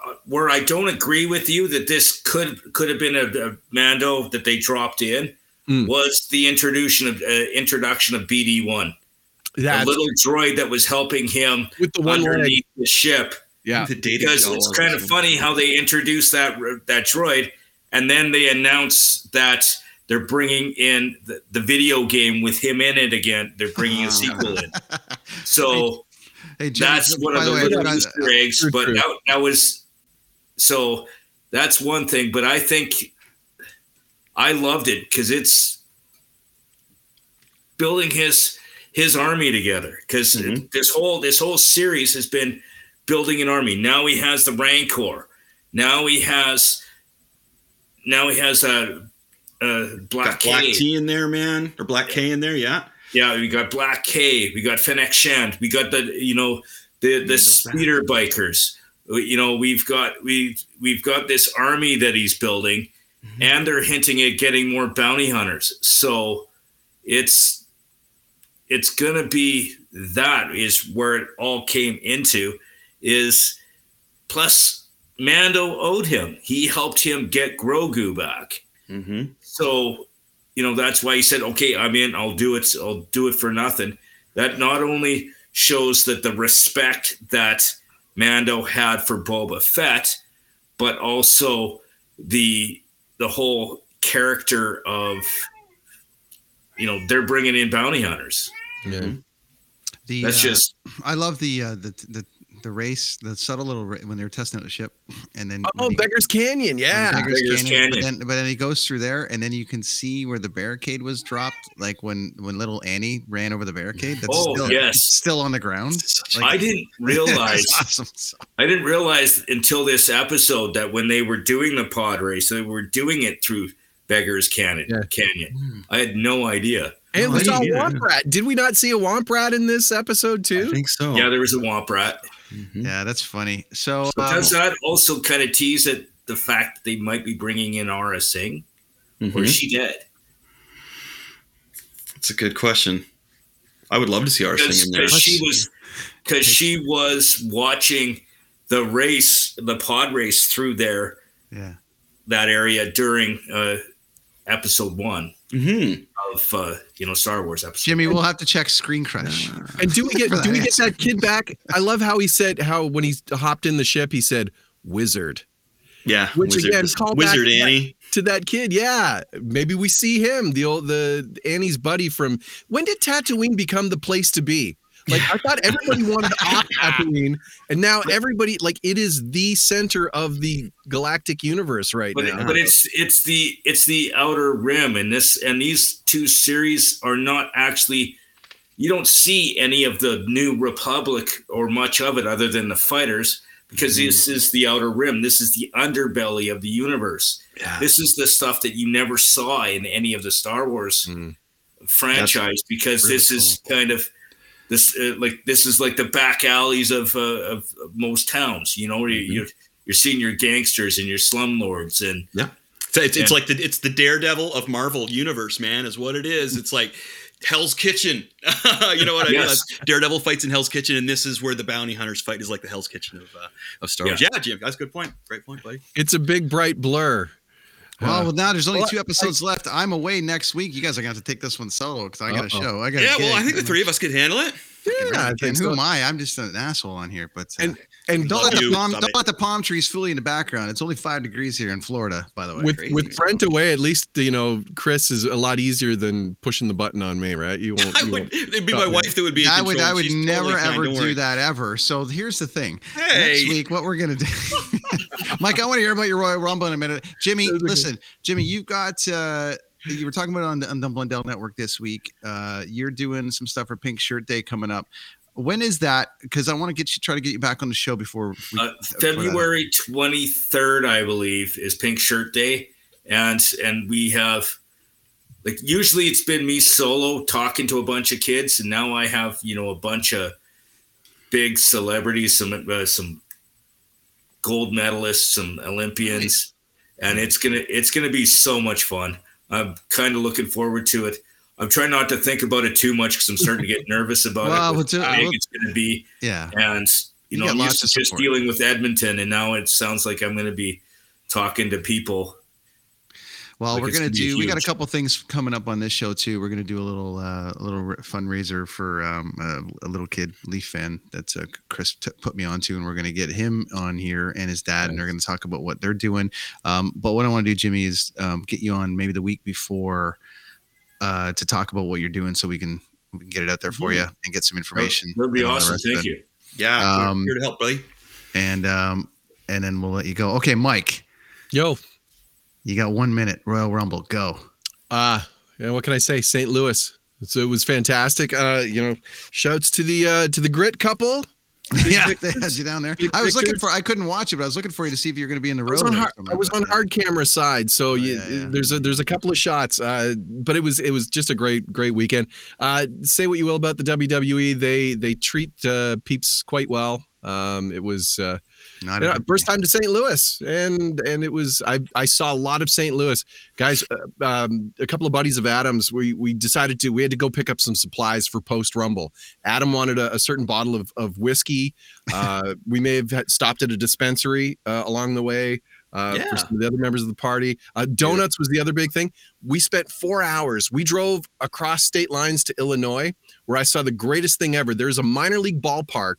uh, where I don't agree with you that this could could have been a, a Mando that they dropped in Mm. was the introduction of uh, introduction of BD one, the little droid that was helping him with the one leg. underneath the ship. Yeah, The data Because it's kind of funny how they introduced that that droid, and then they announce that they're bringing in the, the video game with him in it again. They're bringing a sequel in. (laughs) So. Hey, Jimmy, that's one of the way, I little Easter eggs. True, but true. that, that was so that's one thing. But I think I loved it because it's building his his army together. Because Mhm. this whole this whole series has been building an army. Now he has the Rancor. Now he has now he has a, a Black Got Black. T in there, man, or Black K in there. Yeah. Yeah, we got Black K, we got Fennec Shand, we got the you know the the speeder bikers. You know, we've got we've we've got this army that he's building, mm-hmm. and they're hinting at getting more bounty hunters. So it's it's gonna be that is where it all came into is plus Mando owed him. He helped him get Grogu back. Mm-hmm. So, you know, that's why he said, okay, I'm in, I'll do it, I'll do it for nothing. That not only shows that the respect that Mando had for Boba Fett, but also the the whole character of you know they're bringing in bounty hunters. Yeah. The, That's uh, just I love the uh, the the the race, the subtle little ra- when they were testing out the ship, and then Oh, he- Beggars Canyon. Yeah. Beggars Beggars Canyon, But then, but then he goes through there, and then you can see where the barricade was dropped, like when when little Annie ran over the barricade. That's Oh, still, yes. still on the ground. I didn't (laughs) realize awesome. I didn't realize until this episode that when they were doing the pod race, they were doing it through Beggars Canyon. Yeah. Canyon. Hmm. I had no idea. And we saw a didn't. Womp Rat. Did we not see a Womp Rat in this episode too? I think so. Yeah, there was a Womp Rat. Mhm. Yeah, that's funny. So, But um, does that also kind of tease at the fact that they might be bringing in Aurra Sing? Or Mhm. is she dead? It's a good question. I would love to see Aurra Sing Because in there. she was because she was watching the race, the pod race through there yeah, that area during uh, episode one Mm-hmm. of uh, you know Star Wars episode. Jimmy, we'll have to check Screen Crush. And do we get (laughs) do we get that kid back? I love how he said how when he hopped in the ship he said wizard Yeah. Which Wizard, again, call back Wizard to Annie. to that kid. Yeah, maybe we see him the old the Annie's buddy from when did Tatooine become the place to be? Like I thought (laughs) everybody wanted off Tatooine, and now everybody like it is the center of the galactic universe right but, now. but it's it's the it's the outer rim and this and these two series are not actually you don't see any of the new republic or much of it other than the fighters because this is the outer rim this is the underbelly of the universe Yeah. this is the stuff that you never saw in any of the star wars Mm. franchise because really this is kind of this uh, like this is like the back alleys of uh, of, of most towns you know where you, you're you're seeing your gangsters and your slumlords and Yeah. So it's, it's like the it's the Daredevil of Marvel universe, man, is what it is. It's like Hell's Kitchen. (laughs) you know what I mean? Yes. Like, Daredevil fights in Hell's Kitchen, and this is where the bounty hunters fight. Is like the Hell's Kitchen of uh, of Star Wars. Yeah. Yeah, Jim, that's a good point. Great point, buddy. it's a big bright blur. Well, well, now there's only well, two episodes left. I'm away next week. You guys are going to have to take this one solo because I got a Uh-oh. show. I got. Yeah, well, I think the three of us could handle it. Yeah, I And think who so. am I? I'm just an asshole on here. But uh, And And don't let the you, palm don't let the palm trees fool you in the background. It's only five degrees here in Florida, by the way. with crazy. with Brent away, at least you know Chris is a lot easier than pushing the button on me, right? You (laughs) won't. I you would. won't- It'd be my Stop me. wife that would be. in I would. I would She's never totally ever don't that ever. So here's the thing. Hey. Next week, what we're gonna do, (laughs) Mike. I want to hear about your Royal Rumble in a minute. Jimmy, That's okay. listen, Jimmy, you've got uh you were talking about it on the, on the Blundell Network this week. Uh, you're doing some stuff for Pink Shirt Day coming up. When is that? Because I want to get you try to get you back on the show before we, Uh. February 23rd, I believe, is Pink Shirt Day. And and we have like usually it's been me solo talking to a bunch of kids, and now I have you know a bunch of big celebrities, some uh, some gold medalists, some Olympians, and it's gonna it's gonna be so much fun. I'm kind of looking forward to it. I'm trying not to think about it too much because I'm starting to get (laughs) nervous about Well, it. we'll do- how big we'll- it's going to be Yeah. and you, You know, I'm used to just dealing with Edmonton, and now it sounds like I'm going to be talking to people. Well, Like, we're gonna be do. We got a couple things coming up on this show too. We're gonna do a little, uh, a little fundraiser for um, a, a little kid, Leaf fan. That's uh, Chris t- put me onto, and we're gonna get him on here and his dad, and they're gonna talk about what they're doing. Um, but what I want to do, Jimmy, is um, get you on maybe the week before uh, to talk about what you're doing, so we can we can get it out there for Mhm. you and get some information. That'd be and all the awesome. Thank you. Yeah, we're Um, here to help, buddy. And um, and then we'll let you go. Okay, Mike, Yo, you got one minute. Royal Rumble, go. uh, yeah, what can I say? St. Louis. So it was fantastic. Uh, you know, shouts to the uh to the grit couple. Yeah, they had you down there. I was looking for. I couldn't watch it, but I was looking for you to see if you're going to be in the I was on hard, I was on hard camera side, so you, yeah, yeah. there's a there's a couple of shots, uh, but it was it was just a great great weekend. Uh, say what you will about the WWE, they they treat uh, peeps quite well. Um, it was uh, Not yeah, every- first time to St. Louis, and and it was I I saw a lot of St. Louis guys. Uh, um, a couple of buddies of Adam's. We we decided to we had to go pick up some supplies for post Rumble. Adam wanted a, a certain bottle of of whiskey. (laughs) Uh, we may have stopped at a dispensary uh, along the way. Uh, Yeah. For some of the other members of the party, uh, donuts was the other big thing. We spent four hours. We drove across state lines to Illinois, where I saw the greatest thing ever. There's a minor league ballpark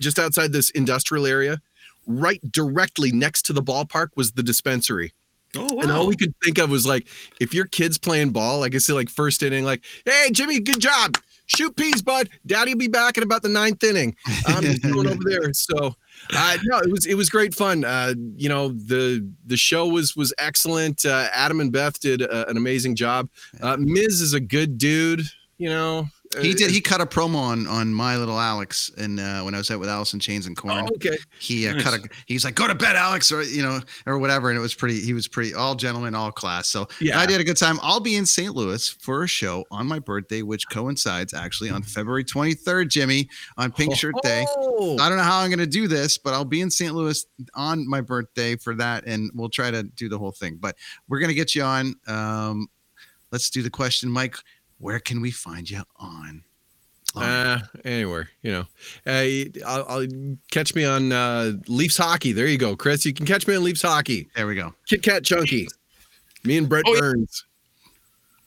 just outside this industrial area. Right directly next to the ballpark was the dispensary. Oh wow. And all we could think of was like, if your kid's playing ball, like I say, like first inning, like, hey, Jimmy, good job. Shoot peas, bud. Daddy will be back in about the ninth inning. I'm just going over there. (laughs) So uh no, it was it was great fun. Uh, you know, the the show was was excellent. Uh, Adam and Beth did a, an amazing job. Uh, Miz is a good dude, you know. He Uh, did. He cut a promo on on my little Alex, and uh, when I was out with Allison Chains and Corn, Oh, okay. he uh, Nice. cut a. He's like, "Go to bed, Alex," or you know, or whatever. And it was pretty. He was pretty all gentleman, all class. So Yeah. I did a good time. I'll be in St. Louis for a show on my birthday, which coincides actually on February 23rd, Jimmy, on Pink Shirt Day. Oh. I don't know how I'm going to do this, but I'll be in St. Louis on my birthday for that, and we'll try to do the whole thing. But we're going to get you on. Um, let's do the question, Mike. Where can we find you on? Uh, anywhere, you know, uh, I'll, I'll catch me on uh, Leafs hockey. There you go, Chris. You can catch me on Leafs hockey. there we go. Kit Kat Chunky. Me and Brett Oh, yeah.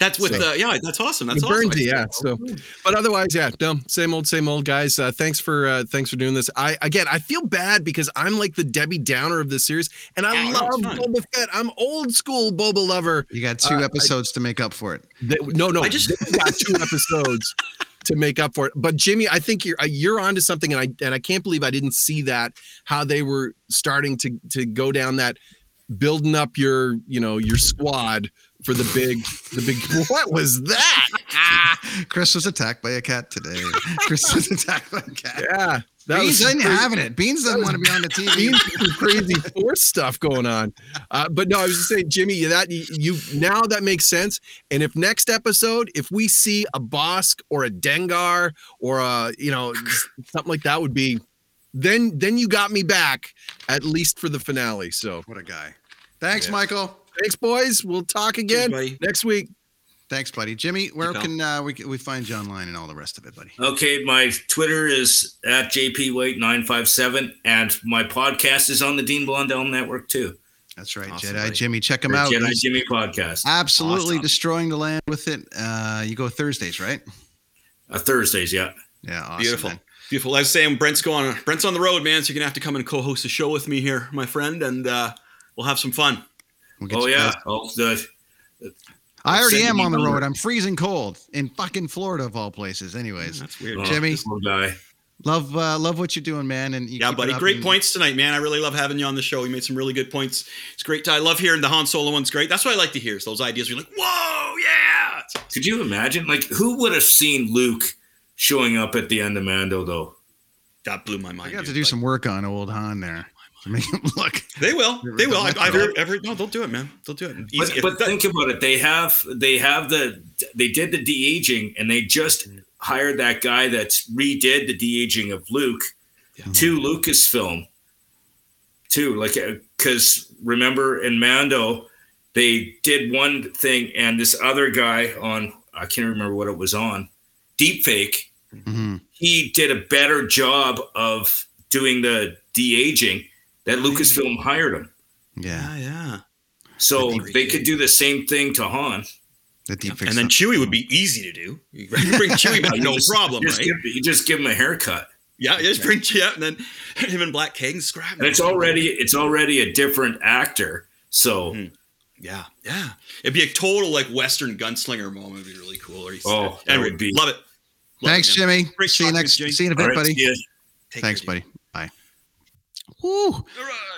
Burns. That's with So- uh, yeah, that's awesome. That's awesome. Burnsy, yeah. So, but otherwise, yeah, no, same old, same old, guys. Uh, thanks for uh, thanks for doing this. I again, I feel bad because I'm like the Debbie Downer of this series, and I no, love. Boba Fett. I'm old school Boba lover. You got two Uh, I- episodes to make up for it. They- no, no, I just- got (laughs) two episodes to make up for it. But Jimmy, I think you're uh, you're onto something, and I and I can't believe I didn't see that how they were starting to to go down that building up your you know your squad for the big the big. (laughs) What was that? (laughs) Chris was attacked by a cat today. Chris was attacked by a cat. Yeah, that Beans was ain't having it. Beans doesn't want to be on the TV. Beans some crazy force stuff going on. Uh, but no, I was just saying, Jimmy, that you now that makes sense. And if next episode, if we see a Bossk or a Dengar or a you know something like that, would be then then you got me back at least for the finale. So What a guy. Thanks, Yeah. Michael. Thanks, boys. We'll talk again buddy. next week. Thanks, buddy. Jimmy, where pal. can uh, we we find you online and all the rest of it, buddy? Okay, my Twitter is at jpwait957, and my podcast is on the Dean Blundell Network too. That's right, Awesome, Jedi buddy. Jimmy. Check him Or out. Jedi He's Jimmy podcast. absolutely Awesome. destroying the land with it. Uh, you go Thursdays, right? Uh, Thursdays, yeah. Yeah, awesome. Beautiful. man. Beautiful. I was saying, Brent's going. Brent's on the road, man. So you're gonna have to come and co-host a show with me here, my friend, and uh, we'll have some fun. We'll Oh yeah. guys- Oh, the, I already am on the road. I'm freezing cold in fucking Florida of all places. Anyways, That's weird. oh, Jimmy? this love uh, love what you're doing, man. And you Yeah, buddy. Great and- points tonight, man. I really love having you on the show. You made some really good points. It's great. I love hearing the Han Solo one's great. That's what I like to hear. Is those ideas. You're like, whoa, yeah. Could you imagine? Like, who would have seen Luke showing up at the end of Mando, though? That blew my I mind. got to do Like, some work on old Han there to make him (laughs) look. They will. They will. I, That's I've heard every. No, they'll do it, man. They'll do it. But, Easy. If but that- think about it. They have they have the they did the de aging, and they just hired that guy that's redid the de aging of Luke to Lucasfilm. Too like because remember in Mando they did one thing, and this other guy on I can't remember what it was on deepfake Mhm. he did a better job of doing the de aging that Lucasfilm hired him. Yeah, yeah, yeah. So That'd they could do the same thing to Han. the deep And then Chewie would be easy to do. You bring Chewie back, (laughs) no just- problem, you just right? Give, you just give him a haircut, Yeah, you just bring Chewie yeah, and then (laughs) him and Black King scrap. and it's already it's already a different actor. So Hmm. Yeah, yeah. It'd be a total like Western gunslinger moment. It'd be really cool. Or he's, Oh, that anyway, would be- love it. Love Thanks, it. Jimmy. Great see you next. Jimmy. See you in a bit, right, buddy. see ya. Take Thanks, care, buddy. Woo.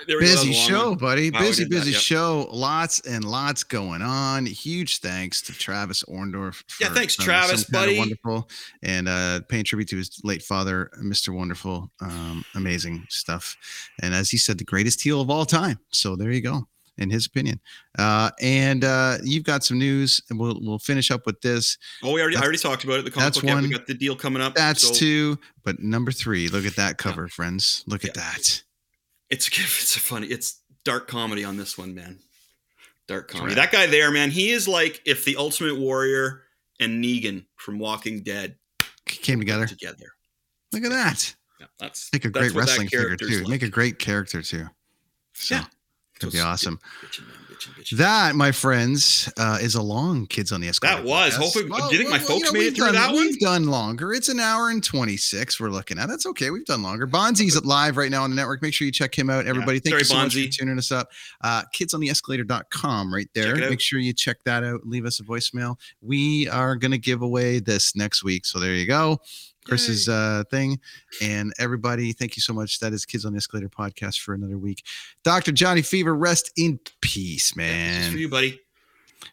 There we Busy show, one. buddy. Wow, busy, that, busy yeah. show. Lots and lots going on. Huge thanks to Travis Orndorff. Yeah, thanks, Travis, Some Kind of buddy. Wonderful, and uh, paying tribute to his late father, Mr. Wonderful. Um, amazing stuff. And as he said, the greatest heel of all time. So there you go, in his opinion. Uh, and uh, you've got some news, and we'll we'll finish up with this. Oh, we already I already talked about it. The comic. Yeah, we one. got the deal coming up. That's so two, but number three. Look at that cover, friends. Look at that. It's (laughs) it's a funny. It's dark comedy on this one, man. Dark comedy. right. That guy there, man. He is like if the Ultimate Warrior and Negan from Walking Dead Came together. together. Look at that. Yeah, that's Make a that's great wrestling figure too. like. Make a great character too. So, Yeah. So be awesome. bitchin', man, That, my friends, uh, is a long Kids on the Escalator. That was. podcast. Hopefully- do you think my folks made we've it through done, that one? We've done longer. It's an hour and 26 we're looking at. That's okay. We've done longer. Bonzi's live right now on the network. Make sure you check him out. Everybody, thank Sorry, you so much for tuning us up. Uh, kidsontheescalator.com right there. Check it out. Make sure you check that out. Leave us a voicemail. We are going to give away this next week. So there you go. Chris's uh, thing. And everybody, thank you so much. That is Kids on the Escalator podcast for another week. Dr. Johnny Fever, rest in peace, man. Just for you, buddy.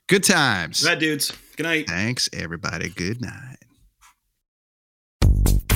Good times. Bad dudes. Good night. Thanks, everybody. Good night.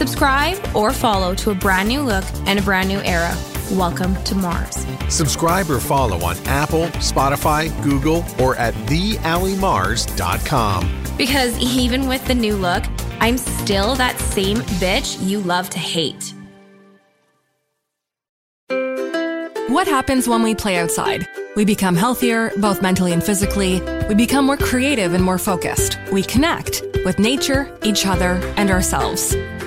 Subscribe or follow to a brand new look and a brand new era. Welcome to Mars. Subscribe or follow on Apple, Spotify, Google, or at theallymars.com. Because even with the new look, I'm still that same bitch you love to hate. What happens when we play outside? We become healthier, both mentally and physically. We become more creative and more focused. We connect with nature, each other, and ourselves.